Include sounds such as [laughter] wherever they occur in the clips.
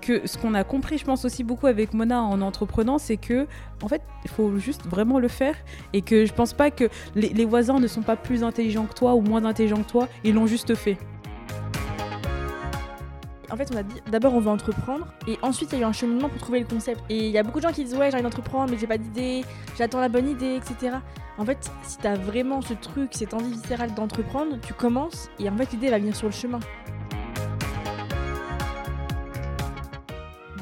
Que ce qu'on a compris, je pense aussi beaucoup avec Mona en entreprenant, c'est que en fait, il faut juste vraiment le faire et que je pense pas que les, voisins ne sont pas plus intelligents que toi ou moins intelligents que toi, ils l'ont juste fait. En fait, on a dit d'abord on veut entreprendre et ensuite il y a eu un cheminement pour trouver le concept. Et il y a beaucoup de gens qui disent ouais j'ai envie d'entreprendre mais j'ai pas d'idée, j'attends la bonne idée, etc. En fait, si t'as vraiment ce truc, cette envie viscérale d'entreprendre, tu commences et en fait l'idée va venir sur le chemin.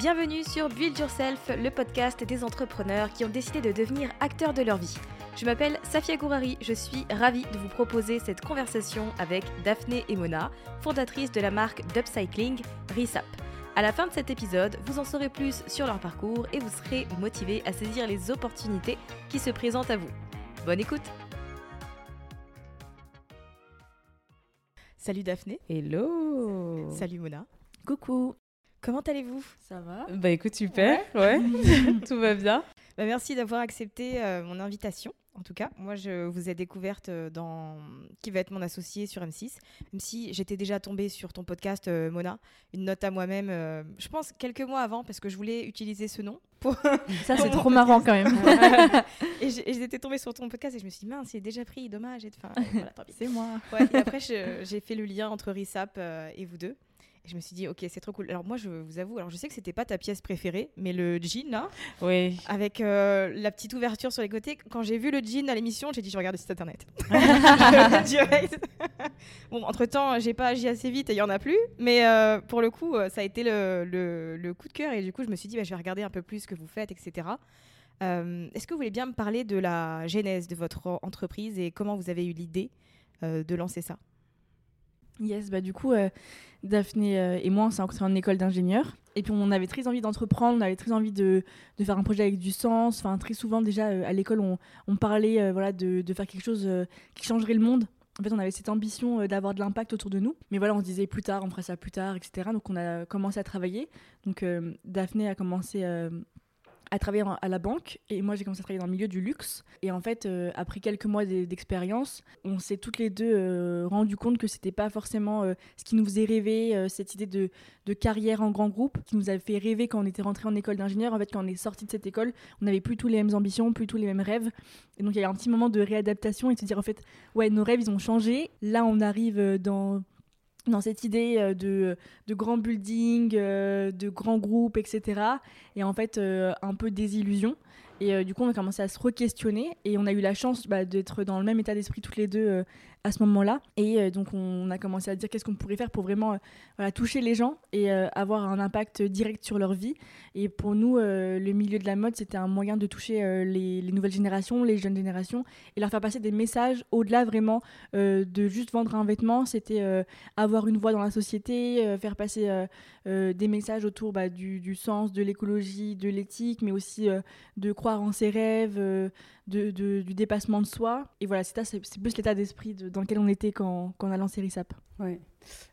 Bienvenue sur Build Yourself, le podcast des entrepreneurs qui ont décidé de devenir acteurs de leur vie. Je m'appelle Safia Gourari, je suis ravie de vous proposer cette conversation avec Daphné et Mona, fondatrices de la marque d'upcycling Resap. À la fin de cet épisode, vous en saurez plus sur leur parcours et vous serez motivés à saisir les opportunités qui se présentent à vous. Bonne écoute Salut Daphné. Hello Salut Mona. Coucou. Comment allez-vous? Ça va? Bah écoute, super, ouais, [laughs] [laughs] tout va bien. Bah, merci d'avoir accepté euh, mon invitation. En tout cas, moi, je vous ai découverte euh, dans qui va être mon associé sur M6. Même si j'étais déjà tombée sur ton podcast, euh, Mona, une note à moi-même. euh, je pense quelques mois avant, parce que je voulais utiliser ce nom. Pour... Ça [laughs] c'est trop marrant quand même. et j'étais tombée sur ton podcast et je me suis dit mince, il est déjà pris, dommage. Enfin, voilà, c'est moi. Ouais, et après, j'ai fait le lien entre Risap euh, et vous deux. Et je me suis dit, ok, c'est trop cool. Alors moi, je vous avoue, alors je sais que c'était pas ta pièce préférée, mais le jean là, Oui. avec euh, la petite ouverture sur les côtés. Quand j'ai vu le jean à l'émission, j'ai dit je regarde le site internet. [laughs] [laughs] Bon, entre temps, j'ai pas agi assez vite et il y en a plus. Mais euh, pour le coup, euh, ça a été le, le- le coup de cœur et du coup, je me suis dit bah, je vais regarder un peu plus ce que vous faites, etc. Euh, Est-ce que vous voulez bien me parler de la genèse de votre entreprise et comment vous avez eu l'idée de lancer ça? Yes, bah du coup, euh, Daphné euh, et moi, on s'est rencontrés en école d'ingénieur. Et puis, on avait très envie d'entreprendre, on avait très envie de, faire un projet avec du sens. Enfin, très souvent, déjà, euh, à l'école, on, parlait voilà, de, de faire quelque chose qui changerait le monde. En fait, on avait cette ambition d'avoir de l'impact autour de nous. Mais voilà, on se disait plus tard, on fera ça plus tard, etc. Donc, on a commencé à travailler. Donc, Daphné a commencé à travailler à la banque et moi, j'ai commencé à travailler dans le milieu du luxe. Et en fait, euh, après quelques mois d'e- d'expérience, on s'est toutes les deux euh, rendu compte que c'était pas forcément euh, ce qui nous faisait rêver, cette idée de, de carrière en grand groupe, qui nous avait fait rêver quand on était rentré en école d'ingénieur. En fait, quand on est sorti de cette école, on n'avait plus tous les mêmes ambitions, plus tous les mêmes rêves. Et donc, il y a un petit moment de réadaptation et de se dire, en fait, ouais, nos rêves, ils ont changé. Là, on arrive dans dans cette idée euh, de, de grands buildings, euh, de grands groupes, etc. Et en fait, euh, un peu désillusion. Et du coup, on a commencé à se re-questionner et on a eu la chance bah, d'être dans le même état d'esprit toutes les deux à ce moment-là. Et euh, donc, on a commencé à dire qu'est-ce qu'on pourrait faire pour vraiment euh, toucher les gens et euh, avoir un impact direct sur leur vie. Et pour nous, le milieu de la mode, c'était un moyen de toucher les, les nouvelles générations, les jeunes générations, et leur faire passer des messages au-delà vraiment de juste vendre un vêtement. C'était avoir une voix dans la société, faire passer des messages autour bah, du, sens, de l'écologie, de l'éthique, mais aussi de croire en ses rêves, du dépassement de soi. Et voilà, c'est plus l'état d'esprit de- dans lequel on était quand, on a lancé RISAP.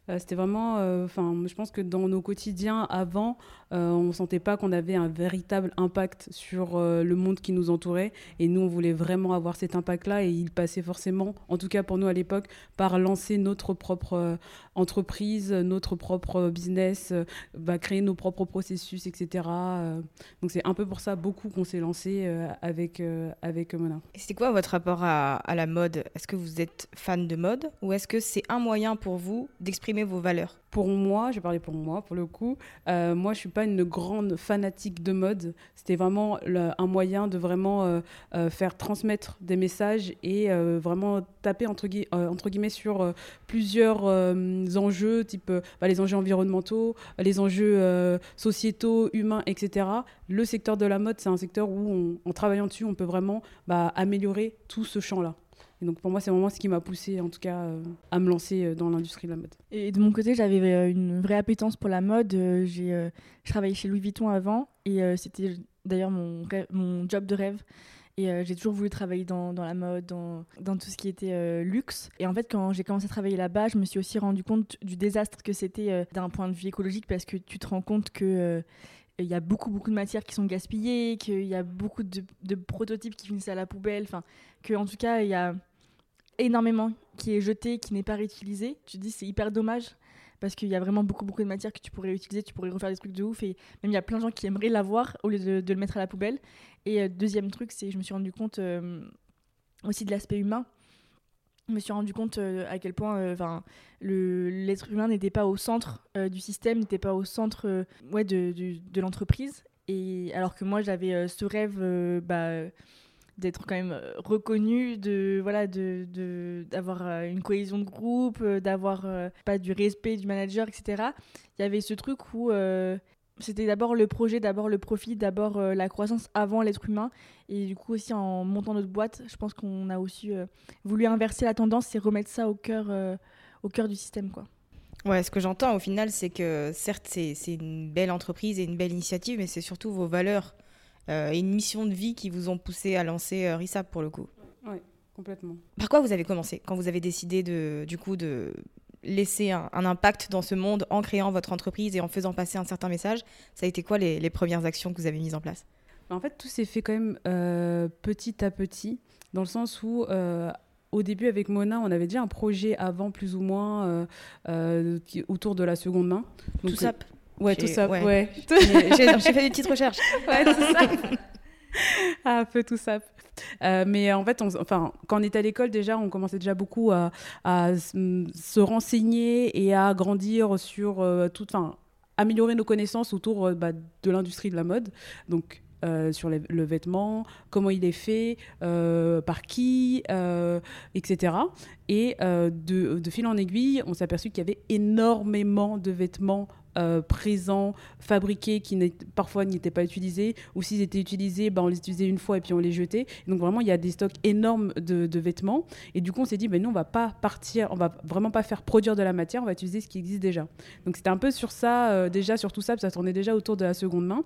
Euh, C'était vraiment, euh, enfin, je pense que dans nos quotidiens avant, euh, on sentait pas qu'on avait un véritable impact sur le monde qui nous entourait, et nous on voulait vraiment avoir cet impact-là, et il passait forcément, en tout cas pour nous à l'époque, par lancer notre propre entreprise, notre propre business, bah, créer nos propres processus, etc. Donc c'est un peu pour ça beaucoup qu'on s'est lancé avec avec Mona. C'est quoi votre rapport à la mode? Est-ce que vous êtes fan de mode? Ou est-ce que c'est un moyen pour vous d'exprimer vos valeurs Pour moi, je parler pour moi, pour le coup, euh, moi je suis pas une grande fanatique de mode. C'était vraiment un moyen de vraiment euh, euh, faire transmettre des messages et vraiment taper entre, gui- entre guillemets sur plusieurs enjeux, type bah, les enjeux environnementaux, les enjeux sociétaux, humains, etc. Le secteur de la mode, c'est un secteur où, en travaillant dessus, on peut vraiment bah, améliorer tout ce champ-là. Et donc pour moi, c'est vraiment ce qui m'a poussé, en tout cas, euh, à me lancer euh, dans l'industrie de la mode. Et de mon côté, j'avais euh, une vraie appétence pour la mode. J'ai je travaillais chez Louis Vuitton avant et c'était d'ailleurs mon, mon job de rêve. Et j'ai toujours voulu travailler dans, dans la mode, dans, dans tout ce qui était luxe. Et en fait, quand j'ai commencé à travailler là-bas, je me suis aussi rendu compte du désastre que c'était d'un point de vue écologique parce que tu te rends compte que il y a beaucoup, beaucoup de matières qui sont gaspillées, qu'il y a beaucoup de, prototypes qui finissent à la poubelle. Enfin, que en tout cas, il y a énormément qui est jeté, qui n'est pas réutilisé. Tu te dis, c'est hyper dommage parce qu'il y a vraiment beaucoup, beaucoup de matières que tu pourrais utiliser, tu pourrais refaire des trucs de ouf. Et même, il y a plein de gens qui aimeraient l'avoir au lieu de, le mettre à la poubelle. Et euh, deuxième truc, c'est je me suis rendu compte euh, aussi de l'aspect humain. Je me suis rendu compte euh, à quel point 'fin, le- l'être humain n'était pas au centre du système, n'était pas au centre ouais, de, de l'entreprise. Et alors que moi, j'avais ce rêve bah, d'être quand même euh, reconnu, de voilà, de d'avoir euh, une cohésion de groupe, euh, d'avoir pas du respect du manager, etc. Il y avait ce truc où c'était d'abord le projet, d'abord le profit, d'abord la croissance avant l'être humain. Et du coup aussi en montant notre boîte, je pense qu'on a aussi voulu inverser la tendance et remettre ça au cœur, au cœur du système, quoi. Ouais, ce que j'entends au final, c'est que certes, c'est une belle entreprise et une belle initiative, mais c'est surtout vos valeurs et une mission de vie qui vous ont poussé à lancer euh, RISAP pour le coup. Complètement. Par quoi vous avez commencé quand vous avez décidé de, du coup de laisser un, un impact dans ce monde en créant votre entreprise et en faisant passer un certain message? Ça a été quoi les, les premières actions que vous avez mises en place? En fait, tout s'est fait quand même euh, petit à petit, dans le sens où, euh, au début, avec Mona, on avait déjà un projet avant, plus ou moins, euh, euh, autour de la seconde main. Donc, Tout ça euh, Ouais, tout ça, ouais. ouais. J'ai fait des petites recherches. [laughs] Ouais, c'est ça. ah, un peu tout ça. Euh, mais en fait, on, enfin, quand on était à l'école, déjà, on commençait déjà beaucoup à, se renseigner et à grandir sur euh, tout, enfin, améliorer nos connaissances autour euh, bah, de l'industrie de la mode. Donc, euh, sur les- le vêtement, comment il est fait, euh, par qui, euh, etc. Et de, de fil en aiguille, on s'est aperçu qu'il y avait énormément de vêtements euh, présents, fabriqués, qui parfois n'étaient pas utilisés, ou s'ils étaient utilisés, ben, on les utilisait une fois et puis on les jetait. Donc vraiment, il y a des stocks énormes de, vêtements. Et du coup, on s'est dit, ben, nous, on va pas partir, on va vraiment pas faire produire de la matière, on va utiliser ce qui existe déjà. Donc c'était un peu sur ça, euh, déjà sur tout ça, ça tournait déjà autour de la seconde main.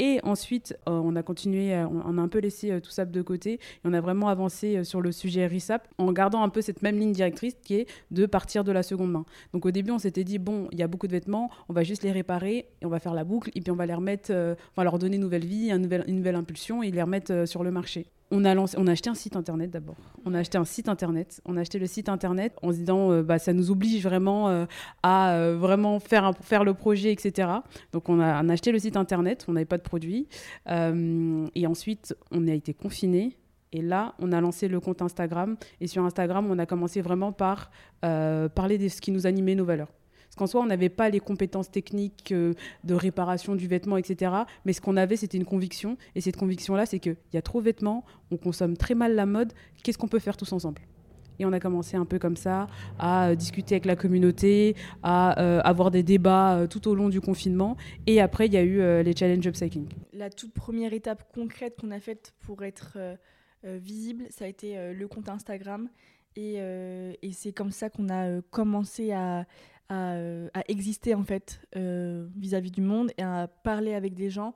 Et ensuite, euh, on a continué, on, a un peu laissé euh, tout ça de côté, et on a vraiment avancé sur le sujet RISAP, en gardant un peu cette même ligne directrice qui est de partir de la seconde main. Donc au début, on s'était dit, bon, il y a beaucoup de vêtements, on va juste les réparer, et on va faire la boucle, et puis on va les remettre, euh, va leur donner une nouvelle vie, un nouvel- une nouvelle impulsion, et les remettre euh, sur le marché. On a, lancé, on a acheté un site internet d'abord. On a acheté un site internet. On a acheté le site internet en se disant, euh, bah, ça nous oblige vraiment euh, à vraiment faire, un- faire le projet, etc. Donc on a, acheté le site internet, on n'avait pas de produit. Et ensuite, on a été confinés. Et là, on a lancé le compte Instagram. Et sur Instagram, on a commencé vraiment par parler de ce qui nous animait, nos valeurs. Qu'en soi, on n'avait pas les compétences techniques euh, de réparation du vêtement, etc. Mais ce qu'on avait, c'était une conviction. Et cette conviction-là, c'est qu'il y a trop de vêtements, on consomme très mal la mode. Qu'est-ce qu'on peut faire tous ensemble? Et on a commencé un peu comme ça à euh, discuter avec la communauté, à euh, avoir des débats tout au long du confinement. Et après, il y a eu les challenges upcycling. La toute première étape concrète qu'on a faite pour être visible, ça a été le compte Instagram. Et, c'est comme ça qu'on a commencé à, à, euh, à exister en fait euh, vis-à-vis du monde et à parler avec des gens.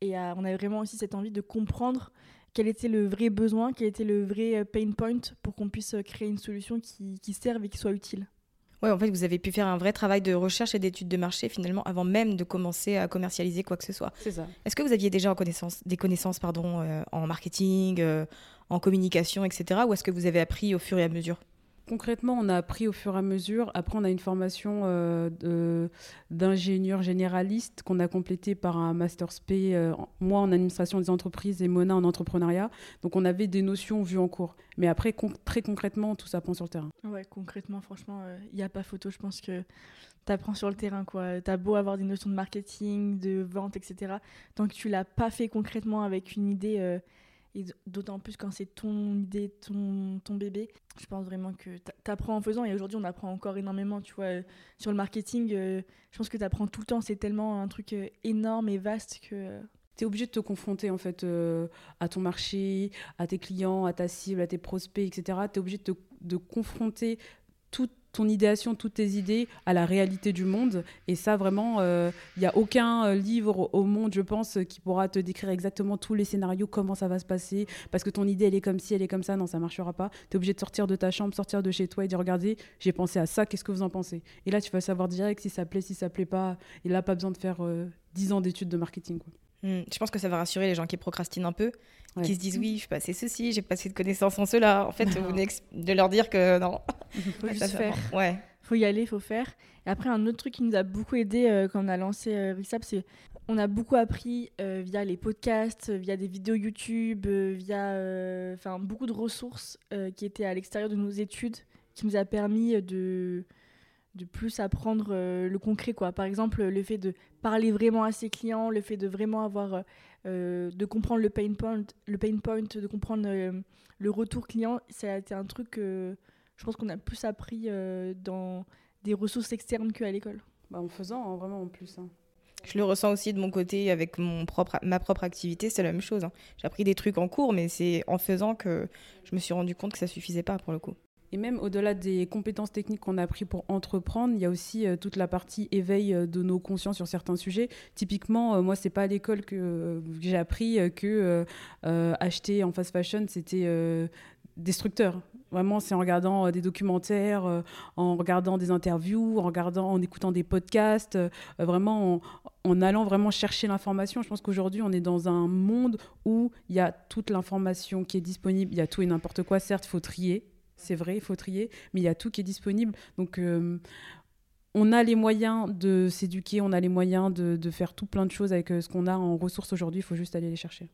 Et à- on avait vraiment aussi cette envie de comprendre quel était le vrai besoin, quel était le vrai euh, pain point pour qu'on puisse créer une solution qui, qui serve et qui soit utile. Ouais, en fait, vous avez pu faire un vrai travail de recherche et d'étude de marché finalement avant même de commencer à commercialiser quoi que ce soit. C'est ça. Est-ce que vous aviez déjà en connaissance, des connaissances pardon, euh, en marketing, euh, en communication, etc. Ou est-ce que vous avez appris au fur et à mesure? Concrètement, on a appris au fur et à mesure. Après, on a une formation euh, d'ingénieur généraliste qu'on a complétée par un master SP, euh, moi en administration des entreprises et Mona en entrepreneuriat. Donc, on avait des notions vues en cours. Mais après, très concrètement, tout s'apprend sur le terrain. Ouais, concrètement, franchement, il n'y a pas photo. Je pense que tu apprends sur le terrain. Tu as beau avoir des notions de marketing, de vente, etc. Tant que tu l'as pas fait concrètement avec une idée, euh, et d'autant plus quand c'est ton idée, ton, ton bébé, je pense vraiment que tu apprends en faisant. Et aujourd'hui, on apprend encore énormément. Tu vois, euh, sur le marketing, euh, je pense que tu apprends tout le temps. C'est tellement un truc euh, énorme et vaste que. tu es obligé de te confronter en fait à ton marché, à tes clients, à ta cible, à tes prospects, etc. Tu es obligé de, te- de confronter toute ton idéation, toutes tes idées à la réalité du monde. Et ça, vraiment, il n'y a aucun euh, livre au monde, je pense, qui pourra te décrire exactement tous les scénarios, comment ça va se passer, parce que ton idée, elle est comme ci, elle est comme ça. Non, ça marchera pas. Tu es obligé de sortir de ta chambre, sortir de chez toi et dire, regardez, j'ai pensé à ça, qu'est-ce que vous en pensez? Et là, tu vas savoir direct si ça plaît, si ça plaît pas. Et là, pas besoin de faire euh, 10 ans d'études de marketing. Hmm, Je pense que ça va rassurer les gens qui procrastinent un peu, Ouais. qui se disent oui, je passé ceci, j'ai passé de connaissances en cela. En fait, vous [laughs] venez de leur dire que non. faut [laughs] Ça, juste ça faire. Ouais. faut y aller, faut faire. Et après, un autre truc qui nous a beaucoup aidé euh, quand on a lancé euh, c'est on a beaucoup appris euh, via les podcasts, via des vidéos YouTube, euh, via enfin beaucoup de ressources qui étaient à l'extérieur de nos études, qui nous a permis de de plus apprendre euh, le concret quoi par exemple le fait de parler vraiment à ses clients le fait de vraiment avoir euh, euh, de comprendre le pain point le pain point de comprendre euh, le retour client ça a été un truc que je pense qu'on a plus appris euh, dans des ressources externes qu'à l'école. Bah, en faisant, hein, vraiment en plus. hein. Je le ressens aussi de mon côté avec mon propre, ma propre activité, c'est la même chose. hein. J'ai appris des trucs en cours, mais c'est en faisant que je me suis rendu compte que ça suffisait pas pour le coup. Et même au-delà des compétences techniques qu'on a appris pour entreprendre, il y a aussi euh, toute la partie éveil euh, de nos consciences sur certains sujets. Typiquement, euh, moi, c'est pas à l'école que, euh, j'ai appris que acheter en fast fashion, c'était destructeur. Vraiment, c'est en regardant des documentaires, en regardant des interviews, en regardant, en écoutant des podcasts, vraiment en, en allant vraiment chercher l'information. Je pense qu'aujourd'hui, on est dans un monde où il y a toute l'information qui est disponible, il y a tout et n'importe quoi. Certes, il faut trier, c'est vrai, il faut trier, mais il y a tout qui est disponible. Donc, euh, on a les moyens de s'éduquer, on a les moyens de, faire tout plein de choses avec euh, ce qu'on a en ressources aujourd'hui. Il faut juste aller les chercher.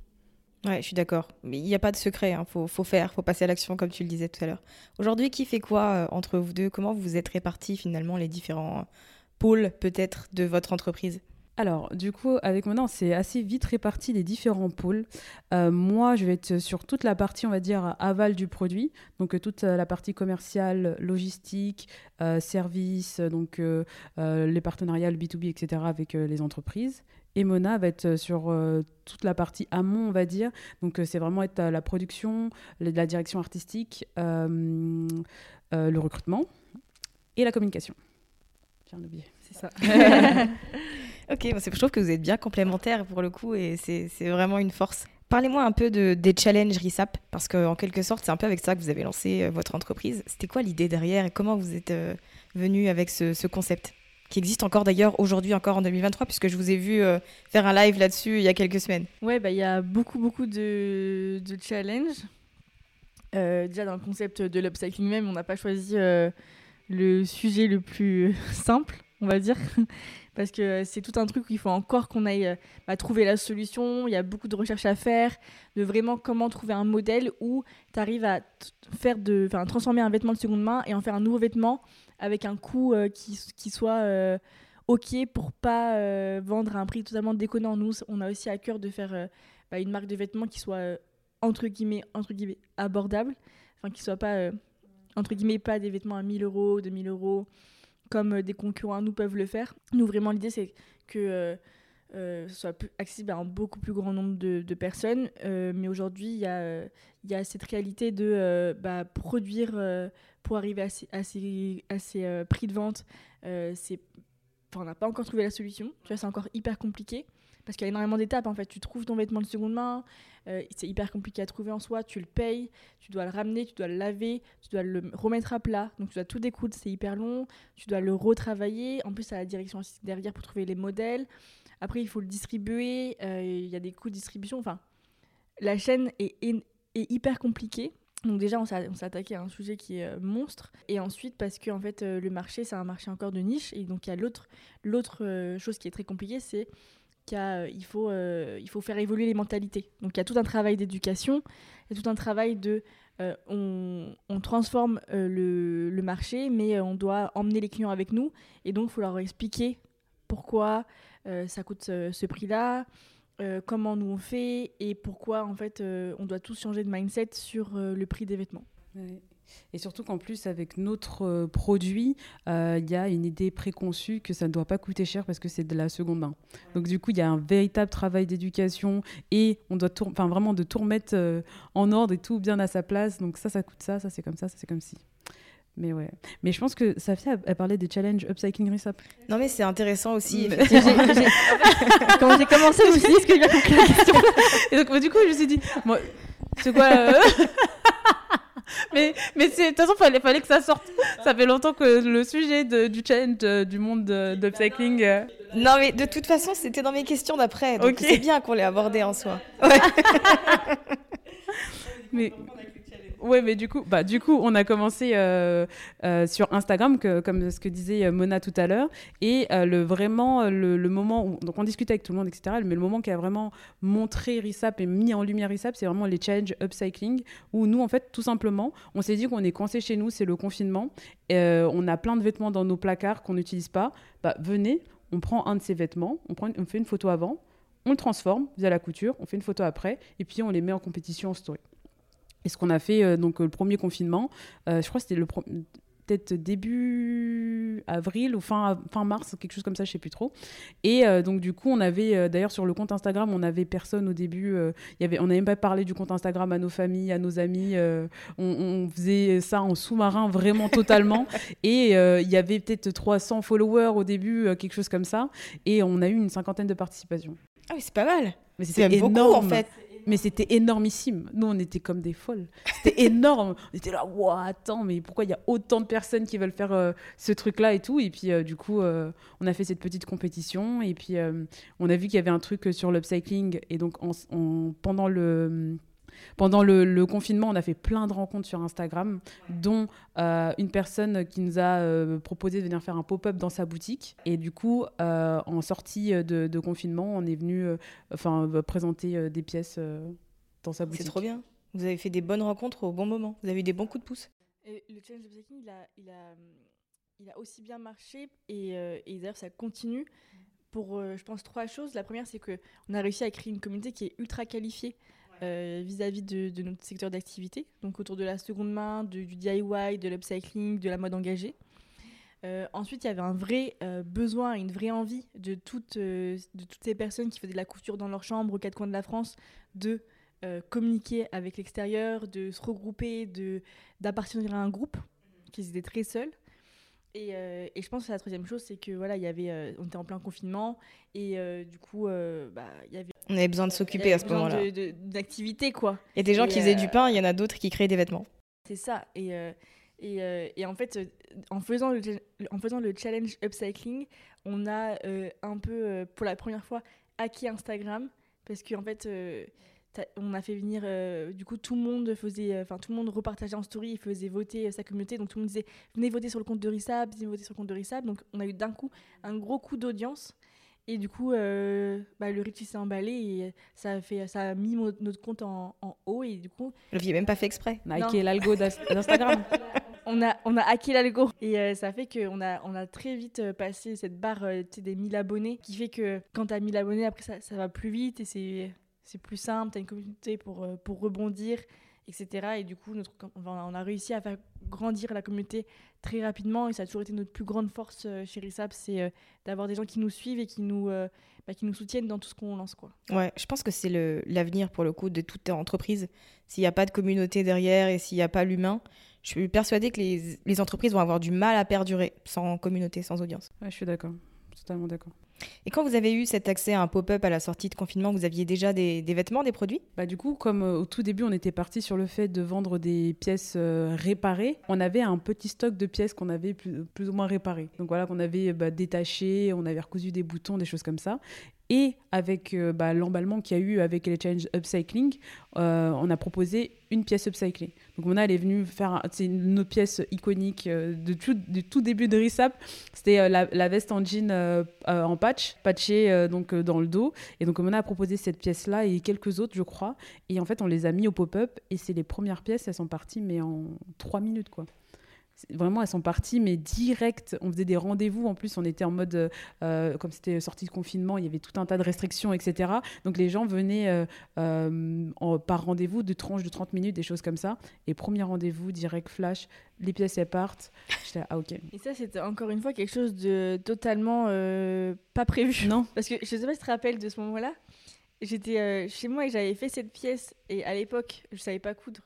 Ouais, je suis d'accord. Mais il n'y a pas de secret, il faut, faut faire, faut passer à l'action comme tu le disais tout à l'heure. Aujourd'hui, qui fait quoi euh, entre vous deux? Comment vous êtes répartis finalement les différents pôles peut-être de votre entreprise? Alors, du coup, avec Mona, on s'est assez vite réparti les différents pôles. Euh, moi, je vais être sur toute la partie, on va dire, aval du produit. Donc, euh, toute euh, la partie commerciale, logistique, service, donc les partenariats, le B2B, etc., avec les entreprises. Et Mona va être sur toute la partie amont, on va dire. Donc, c'est vraiment être la production, la, direction artistique, le recrutement et la communication. J'ai oublié. C'est ça. [laughs] Ok, bon, c'est- je trouve que vous êtes bien complémentaires pour le coup et c'est vraiment une force. Parlez-moi un peu de, des challenges RISAP, parce qu'en quelque sorte, c'est un peu avec ça que vous avez lancé euh, votre entreprise. C'était quoi l'idée derrière et comment vous êtes euh, venu avec ce, ce concept qui existe encore d'ailleurs aujourd'hui, encore en 2023, puisque je vous ai vu euh, faire un live là-dessus il y a quelques semaines? Ouais, bah, il y a beaucoup, beaucoup de, de challenges. Euh, déjà, dans le concept de l'upcycling même, on n'a pas choisi euh, le sujet le plus [laughs] simple, on va dire. [laughs] Parce que c'est tout un truc où il faut encore qu'on aille euh, bah, trouver la solution. Il y a beaucoup de recherches à faire, de vraiment comment trouver un modèle où tu arrives à faire de, transformer un vêtement de seconde main et en faire un nouveau vêtement avec un coût euh, qui, soit euh, ok pour pas euh, vendre à un prix totalement déconnant. Nous, on a aussi à cœur de faire euh, bah, une marque de vêtements qui soit euh, entre guillemets entre guillemets abordable, enfin qui soit pas euh, entre guillemets pas des vêtements à 1000 euros, 2000 euros comme euh, des concurrents nous peuvent le faire. Nous vraiment l'idée c'est que euh, euh, soit accessible à un beaucoup plus grand nombre de, personnes. Euh, mais aujourd'hui, il y, a, euh, y a cette réalité de bah, produire pour arriver à ces, à ces, à ces, prix de vente. C'est, on n'a pas encore trouvé la solution. Tu vois, c'est encore hyper compliqué. Parce qu'il y a énormément d'étapes. En fait, tu trouves ton vêtement de seconde main, euh, c'est hyper compliqué à trouver en soi. Tu le payes, tu dois le ramener, tu dois le laver, tu dois le remettre à plat. Donc tu dois tout découdre, c'est hyper long. Tu dois le retravailler. En plus, à la direction derrière pour trouver les modèles. Après, il faut le distribuer. euh, Il y a des coûts de distribution. Enfin, la chaîne est, hyper compliquée. Donc déjà, on s'est attaqué à un sujet qui est euh, monstre. Et ensuite, parce que fait, le marché, c'est un marché encore de niche. Et donc, il y a l'autre chose qui est très compliquée, c'est euh, il faut, euh, faut faire évoluer les mentalités. Donc, il y a tout un travail d'éducation, il y a tout un travail de... euh, on, on transforme le, le marché, mais on doit emmener les clients avec nous. Et donc, il faut leur expliquer pourquoi ça coûte ce, prix-là, comment nous on fait et pourquoi en fait on doit tous changer de mindset sur le prix des vêtements. Et surtout qu'en plus, avec notre euh, produit, euh, il y a une idée préconçue que ça ne doit pas coûter cher parce que c'est de la seconde main. Donc du coup, il y a un véritable travail d'éducation et on doit tout, enfin, vraiment de tout remettre euh, en ordre et tout bien à sa place. Donc ça, ça coûte ça, ça c'est comme ça, ça c'est comme ci. Mais ouais. Mais je pense que Safia, elle- elle parlait des challenges upcycling resap. Non, mais c'est intéressant aussi. [laughs] J'ai- j'ai- Quand j'ai commencé, je me suis dit, est-ce que je vais compris la question? Et donc, bah, du coup, je me suis dit, moi, c'est quoi euh, Mais, mais de toute façon, fallait, fallait que ça sorte. Ça fait longtemps que le sujet de- du challenge euh, du monde de, de upcycling. euh, Non, mais de toute façon, c'était dans mes questions d'après. Donc c'est bien qu'on l'ait abordé en soi. [laughs] mais ouais, mais du coup, bah, du coup, on a commencé euh, euh, sur Instagram, comme ce que disait euh, Mona tout à l'heure, et le vraiment le, moment où donc on discutait avec tout le monde, etc. Mais le moment qui a vraiment montré Risap et mis en lumière Risap, c'est vraiment les challenges upcycling, où nous, en fait, tout simplement, on s'est dit qu'on est coincé chez nous, c'est le confinement, on a plein de vêtements dans nos placards qu'on n'utilise pas. Bah, venez, on prend un de ces vêtements, on, prend, on fait une photo avant. On le transforme via la couture, on fait une photo après, et puis on les met en compétition en story. Et ce qu'on a fait, euh, donc euh, le premier confinement, euh, je crois que c'était le peut-être début avril ou fin, fin mars, quelque chose comme ça, je sais plus trop. Et euh, donc du coup, on avait, euh, d'ailleurs sur le compte Instagram, on avait personne au début, euh, il y avait, on n'avait même pas parlé du compte Instagram à nos familles, à nos amis, on, on faisait ça en sous-marin vraiment totalement. [laughs] Et il y avait peut-être 300 followers au début, quelque chose comme ça. Et on a eu une cinquantaine de participations. Ah oui, c'est pas mal. Mais C'est c'était même beaucoup énorme. en fait. Mais c'était énormissime. Nous, on était comme des folles. C'était [laughs] énorme. On était là, waouh, attends, mais pourquoi il y a autant de personnes qui veulent faire euh, ce truc-là et tout? Et puis, euh, du coup, euh, on a fait cette petite compétition. Et puis, on a vu qu'il y avait un truc sur l'upcycling. Et donc, en- en- pendant le. Pendant le, le confinement, on a fait plein de rencontres sur Instagram, dont euh, une personne qui nous a euh, proposé de venir faire un pop-up dans sa boutique. Et du coup, euh, en sortie de, de confinement, on est venu euh, enfin, présenter euh, des pièces euh, dans sa boutique. C'est trop bien. Vous avez fait des bonnes rencontres au bon moment. Vous avez eu des bons coups de pouce. Et le challenge upcycling, il a, il a, il a aussi bien marché et, euh, et d'ailleurs ça continue pour, euh, je pense, trois choses. La première, c'est que on a réussi à créer une communauté qui est ultra qualifiée euh, vis-à-vis de, notre secteur d'activité, donc autour de la seconde main, du DIY, de l'upcycling, de la mode engagée. Euh, ensuite, il y avait un vrai euh, besoin, une vraie envie de toutes, ces personnes qui faisaient de la couture dans leur chambre aux quatre coins de la France de communiquer avec l'extérieur, de se regrouper, de d'appartenir à un groupe, qu'ils étaient très seuls. Et, euh, et je pense que la troisième chose, c'est que voilà, il y avait, euh, on était en plein confinement et euh, du coup, bah, il y avait On avait besoin de s'occuper à ce moment-là. d'activité quoi. Il y a des gens Et, qui faisaient du pain, il y en a d'autres qui créaient des vêtements. C'est ça. Et, et, et en fait, en faisant le, en faisant le challenge upcycling, on a un peu, pour la première fois, acquis Instagram. Parce qu'en fait, on a fait venir, euh, du coup, tout le monde faisait, enfin, tout le monde repartageait en story et faisait voter euh, sa communauté. Donc tout le monde disait, venez voter sur le compte de Rissab, venez voter sur le compte de Rissab. Donc on a eu d'un coup un gros coup d'audience. Et du coup, euh, bah, le Richie s'est emballé et ça a, fait, ça a mis notre compte en, en haut. Et du coup, Je l'aviez même pas fait exprès. Nike Non. et l'algo d'Instagram. [laughs] on a, on a hacké l'algo. Et euh, ça fait qu'on a, on a très vite euh, passé cette barre euh, des 1000 abonnés, qui fait que quand tu as 1000 abonnés, après ça, ça va plus vite et c'est, c'est plus simple, tu as une communauté pour, euh, pour rebondir, etc. Et du coup, notre, on a réussi à faire grandir la communauté très rapidement et ça a toujours été notre plus grande force euh, chez Rissap, c'est euh, d'avoir des gens qui nous suivent et qui nous, bah, qui nous soutiennent dans tout ce qu'on lance. Quoi. Ouais, je pense que c'est le- l'avenir pour le coup de toute entreprise. S'il n'y a pas de communauté derrière et s'il n'y a pas l'humain, je suis persuadée que les, les entreprises vont avoir du mal à perdurer sans communauté, sans audience. Ouais, je suis d'accord. Totalement d'accord. Et quand vous avez eu cet accès à un pop-up à la sortie de confinement, vous aviez déjà des, vêtements, des produits? Bah, du coup, comme euh, au tout début, on était parti sur le fait de vendre des pièces euh, réparées, on avait un petit stock de pièces qu'on avait plus, plus ou moins réparées. Donc voilà, qu'on avait bah, détachées, on avait recousu des boutons, des choses comme ça. Et avec euh, bah, l'emballement qu'il y a eu avec les Change Upcycling, euh, on a proposé une pièce upcyclée. Donc Mona, elle est venue faire c'est une pièce iconique euh, de tout, du tout début de Rissap. C'était la, la veste en jean en patch, patchée donc, dans le dos. Et donc Mona a proposé cette pièce-là et quelques autres, je crois. Et en fait, on les a mis au pop-up. Et c'est les premières pièces, elles sont parties, mais en trois minutes, quoi. Vraiment, elles sont parties, mais direct. On faisait des rendez-vous. En plus, on était en mode, euh, euh, comme c'était sortie de confinement, il y avait tout un tas de restrictions, etc. Donc les gens venaient euh, euh, en- par rendez-vous de tranches de 30 minutes, des choses comme ça. Et premier rendez-vous, direct flash, les pièces elles partent. J'étais là, ah ok. Et ça, c'était encore une fois quelque chose de totalement pas prévu. Non. Parce que je sais pas si tu te rappelles de ce moment-là. J'étais chez moi et j'avais fait cette pièce. Et à l'époque, je savais pas coudre.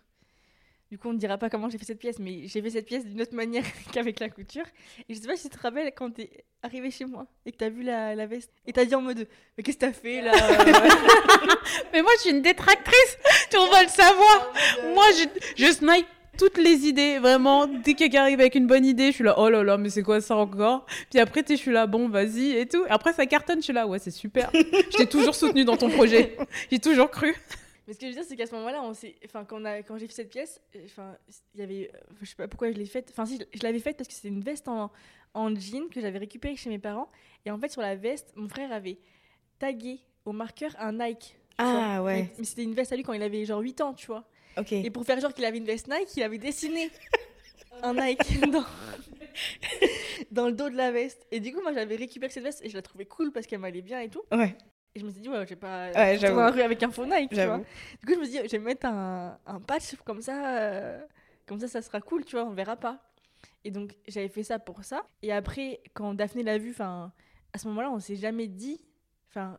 Du coup, on ne dira pas comment j'ai fait cette pièce, mais j'ai fait cette pièce d'une autre manière [laughs] qu'avec la couture. Et je sais pas si tu te rappelles quand t'es arrivé chez moi et que t'as vu la, la veste. Et t'as dit en mode Mais qu'est-ce que t'as fait là [laughs] Mais moi, je suis une détractrice. tu vas le savoir. Moi, je, je snipe toutes les idées, vraiment. Dès quelqu'un arrive avec une bonne idée, je suis là, oh là là, mais c'est quoi ça encore? Puis après, je suis là, bon, vas-y et tout. Après, ça cartonne, je suis là, ouais, c'est super. [laughs] je t'ai toujours soutenu dans ton projet. J'ai toujours cru. Mais ce que je veux dire, c'est qu'à ce moment-là, on s'est, enfin, quand, on a- quand j'ai fait cette pièce, euh, enfin, il y avait, je sais pas pourquoi je l'ai faite. Enfin, si, je, l'avais faite parce que c'était une veste en, en jean que j'avais récupérée chez mes parents. Et en fait, sur la veste, mon frère avait tagué au marqueur un Nike. Ah, vois. ouais. Mais, mais c'était une veste à lui quand il avait genre 8 ans, tu vois. Ok. Et pour faire genre qu'il avait une veste Nike, il avait dessiné [laughs] un Nike [laughs] dans, dans le dos de la veste. Et du coup, moi, j'avais récupéré cette veste et je la trouvais cool parce qu'elle m'allait bien et tout. Ouais. Et je me suis dit, ouais, je vais pas Ouais, la rue avec un faux Nike, tu vois. Du coup, je me suis dit, je vais mettre un, un patch comme ça, euh, comme ça, ça sera cool, tu vois, on verra pas. Et donc, j'avais fait ça pour ça. Et après, quand Daphné l'a vu, enfin, à ce moment-là, on s'est jamais dit, enfin,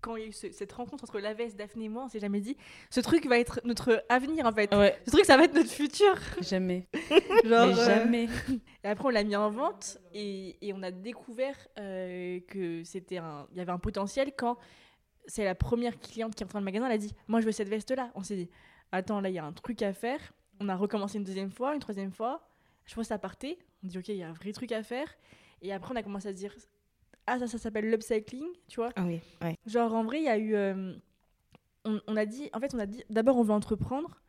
quand il y a eu ce- cette rencontre entre la veste, Daphné et moi, on s'est jamais dit, ce truc va être notre avenir, en fait. Ouais, Ce truc, ça va être notre futur. jamais. [laughs] Genre, mais euh, jamais. [laughs] et après, on l'a mis en vente et, et on a découvert euh, que c'était un, il y avait un potentiel quand c'est la première cliente qui est rentrée dans le magasin. Elle a dit, moi, je veux cette veste-là. On s'est dit, attends, là, il y a un truc à faire. On a recommencé une deuxième fois, une troisième fois. Je vois que ça partait. On dit, ok, il y a un vrai truc à faire. Et après, on a commencé à se dire, ah, ça, ça s'appelle l'upcycling, tu vois. Ah oui, ouais. Genre, en vrai, il y a eu. euh, on, on a dit. En fait, on a dit d'abord, on veut entreprendre.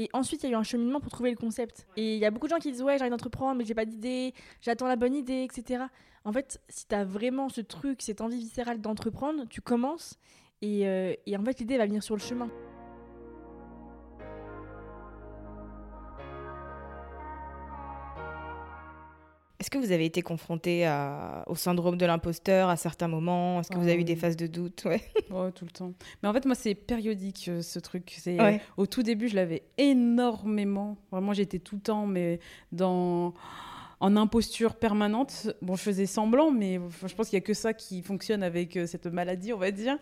Et ensuite, il y a eu un cheminement pour trouver le concept. Et il y a beaucoup de gens qui disent Ouais, j'ai envie d'entreprendre, mais j'ai pas d'idée, j'attends la bonne idée, etc. En fait, si tu as vraiment ce truc, cette envie viscérale d'entreprendre, tu commences. Et, euh, et en fait, l'idée va venir sur le chemin. Est-ce que vous avez été confronté à- au syndrome de l'imposteur à certains moments? Est-ce que vous avez eu oui. des phases de doute? Ouais. Ouais, [laughs] tout le temps. Mais en fait, moi, c'est périodique, euh, ce truc. C'est, Ouais. euh, au tout début, je l'avais énormément. Vraiment, j'étais tout le temps, mais dans en imposture permanente. Bon, je faisais semblant, mais je pense qu'il y a que ça qui fonctionne avec euh, cette maladie, on va dire.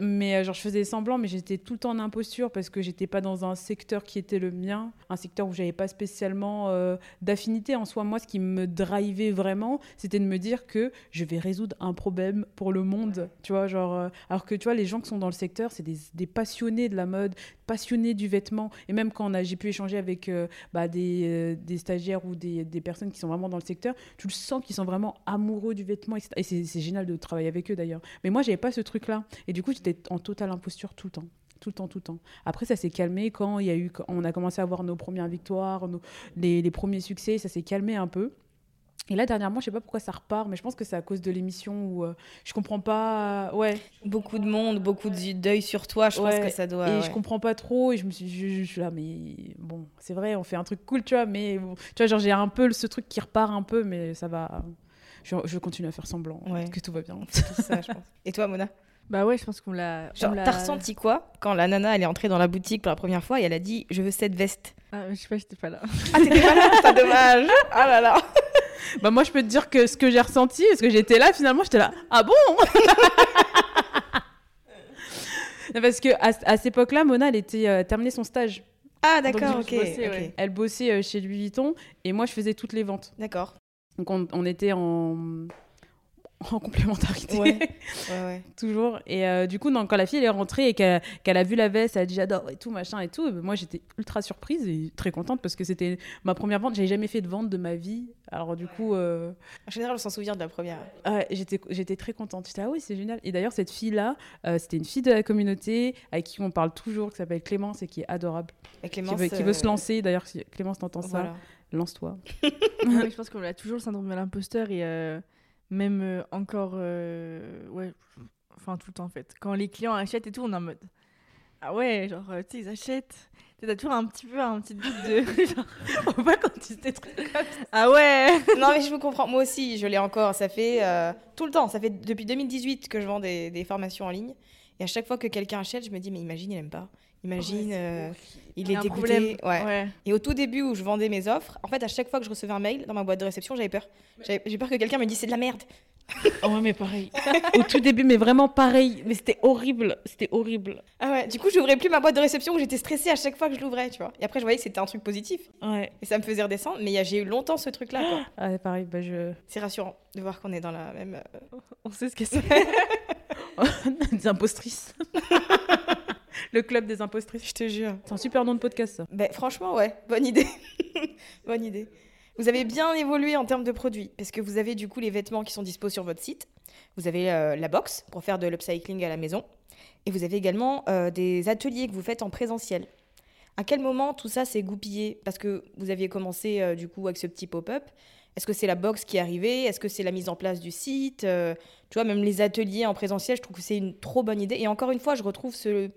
Mais euh, genre, je faisais semblant, mais j'étais tout le temps en imposture parce que j'étais pas dans un secteur qui était le mien, un secteur où j'avais pas spécialement euh, d'affinité en soi. Moi, ce qui me drivait vraiment, c'était de me dire que je vais résoudre un problème pour le monde, tu vois, genre, alors que tu vois, les gens qui sont dans le secteur, c'est des, des passionnés de la mode, passionnés du vêtement, et même quand j'ai pu échanger avec euh, bah, des, euh, des stagiaires ou des, personnes qui sont vraiment dans le secteur, tu le sens qu'ils sont vraiment amoureux du vêtement. Et c'est génial de travailler avec eux d'ailleurs. Mais moi, j'avais pas ce truc-là, et du coup, j'étais en totale imposture tout le temps. Tout le temps, tout le temps. Après, ça s'est calmé quand y a eu, on a commencé à avoir nos premières victoires, nos- les premiers succès, ça s'est calmé un peu. Et là, dernièrement, je sais pas pourquoi ça repart, mais je pense que c'est à cause de l'émission où euh, je comprends pas. Ouais. Beaucoup de monde, beaucoup de- d'œil sur toi, je pense Ouais. que ça doit. et ouais. je comprends pas trop. Et je me suis, je, je- je suis là, mais bon, c'est vrai, on fait un truc cool, tu vois. Mais bon, tu vois, genre j'ai un peu ce truc qui repart un peu, mais ça va. Je, je continue à faire semblant Ouais. que tout va bien. C'est ça, je pense. [laughs] Et toi, Mona? Bah ouais, je pense qu'on l'a. Genre, t'as ressenti quoi quand la nana elle est entrée dans la boutique pour la première fois et elle a dit je veux cette veste? Ah, je sais pas, j'étais pas là. Ah t'étais pas là? [laughs] C'est dommage Ah là là [laughs] bah moi, je peux te dire que ce que j'ai ressenti, parce que j'étais là, finalement, j'étais là. Ah bon? [laughs] Parce que à, à cette époque-là, Mona, elle était euh, terminée son stage. Ah d'accord, ok. bossais, ok. ouais. Elle bossait euh, chez Louis Vuitton et moi, je faisais toutes les ventes. D'accord. Donc on, on était en, en complémentarité. Ouais. [laughs] Ouais, ouais. toujours. Et euh, du coup, non, quand la fille elle est rentrée et qu'elle a vu la veste, elle a dit j'adore et tout, machin et tout. et ben, moi, j'étais ultra surprise et très contente parce que c'était ma première vente. J'avais jamais fait de vente de ma vie. Alors, du coup, euh, En général, on s'en souvient de la première. ouais, j'étais j'étais très contente. J'étais ah oui, c'est génial. Et d'ailleurs, cette fille-là, euh, c'était une fille de la communauté avec qui on parle toujours, qui s'appelle Clémence et qui est adorable. Et Qui Clémence, veut, qui veut se euh, lancer. D'ailleurs, si Clémence t'entend ça, lance-toi. Mais je pense qu'on a toujours le syndrome de l'imposteur et euh, même euh, encore. euh, ouais, enfin tout le temps en fait. Quand les clients achètent et tout, on est en mode. Ah ouais, genre, euh, tu sais, ils achètent. T'as toujours un petit peu un petit doute de. [laughs] On va quand tu ah ouais non mais je vous comprends. Moi aussi, je l'ai encore. Ça fait tout le temps. Ça fait depuis 2018 que je vends des, des formations en ligne. Et à chaque fois que quelqu'un achète, je me dis mais imagine il aime pas. Imagine euh, il est dégoûté. problème. Ouais. ouais. Et au tout début où je vendais mes offres, en fait à chaque fois que je recevais un mail dans ma boîte de réception, j'avais peur. J'ai peur que quelqu'un me dise c'est de la merde. Oh ouais, mais pareil. [laughs] Au tout début, mais vraiment pareil. Mais c'était horrible. C'était horrible. Ah ouais. Du coup, j'ouvrais plus ma boîte de réception où j'étais stressée à chaque fois que je l'ouvrais, tu vois. Et après, je voyais que c'était un truc positif Ouais. et ça me faisait redescendre. Mais j'ai eu longtemps ce truc-là. quoi. [gasps] Ah, pareil. Bah, je. C'est rassurant de voir qu'on est dans la même. euh, On sait ce que c'est. [laughs] [laughs] des impostrices. [laughs] Le club des impostrices. Je te jure. C'est un super nom de podcast, ça. Ben, franchement, ouais, bonne idée. [laughs] bonne idée. Vous avez bien évolué en termes de produits, parce que vous avez du coup les vêtements qui sont dispo sur votre site. Vous avez euh, la box pour faire de l'upcycling à la maison. Et vous avez également euh, des ateliers que vous faites en présentiel. À quel moment tout ça s'est goupillé? Parce que vous aviez commencé euh, du coup avec ce petit pop-up. Est-ce que c'est la box qui est arrivée? Est-ce que c'est la mise en place du site? Euh, Tu vois, même les ateliers en présentiel, je trouve que c'est une trop bonne idée. Et encore une fois, je retrouve ce.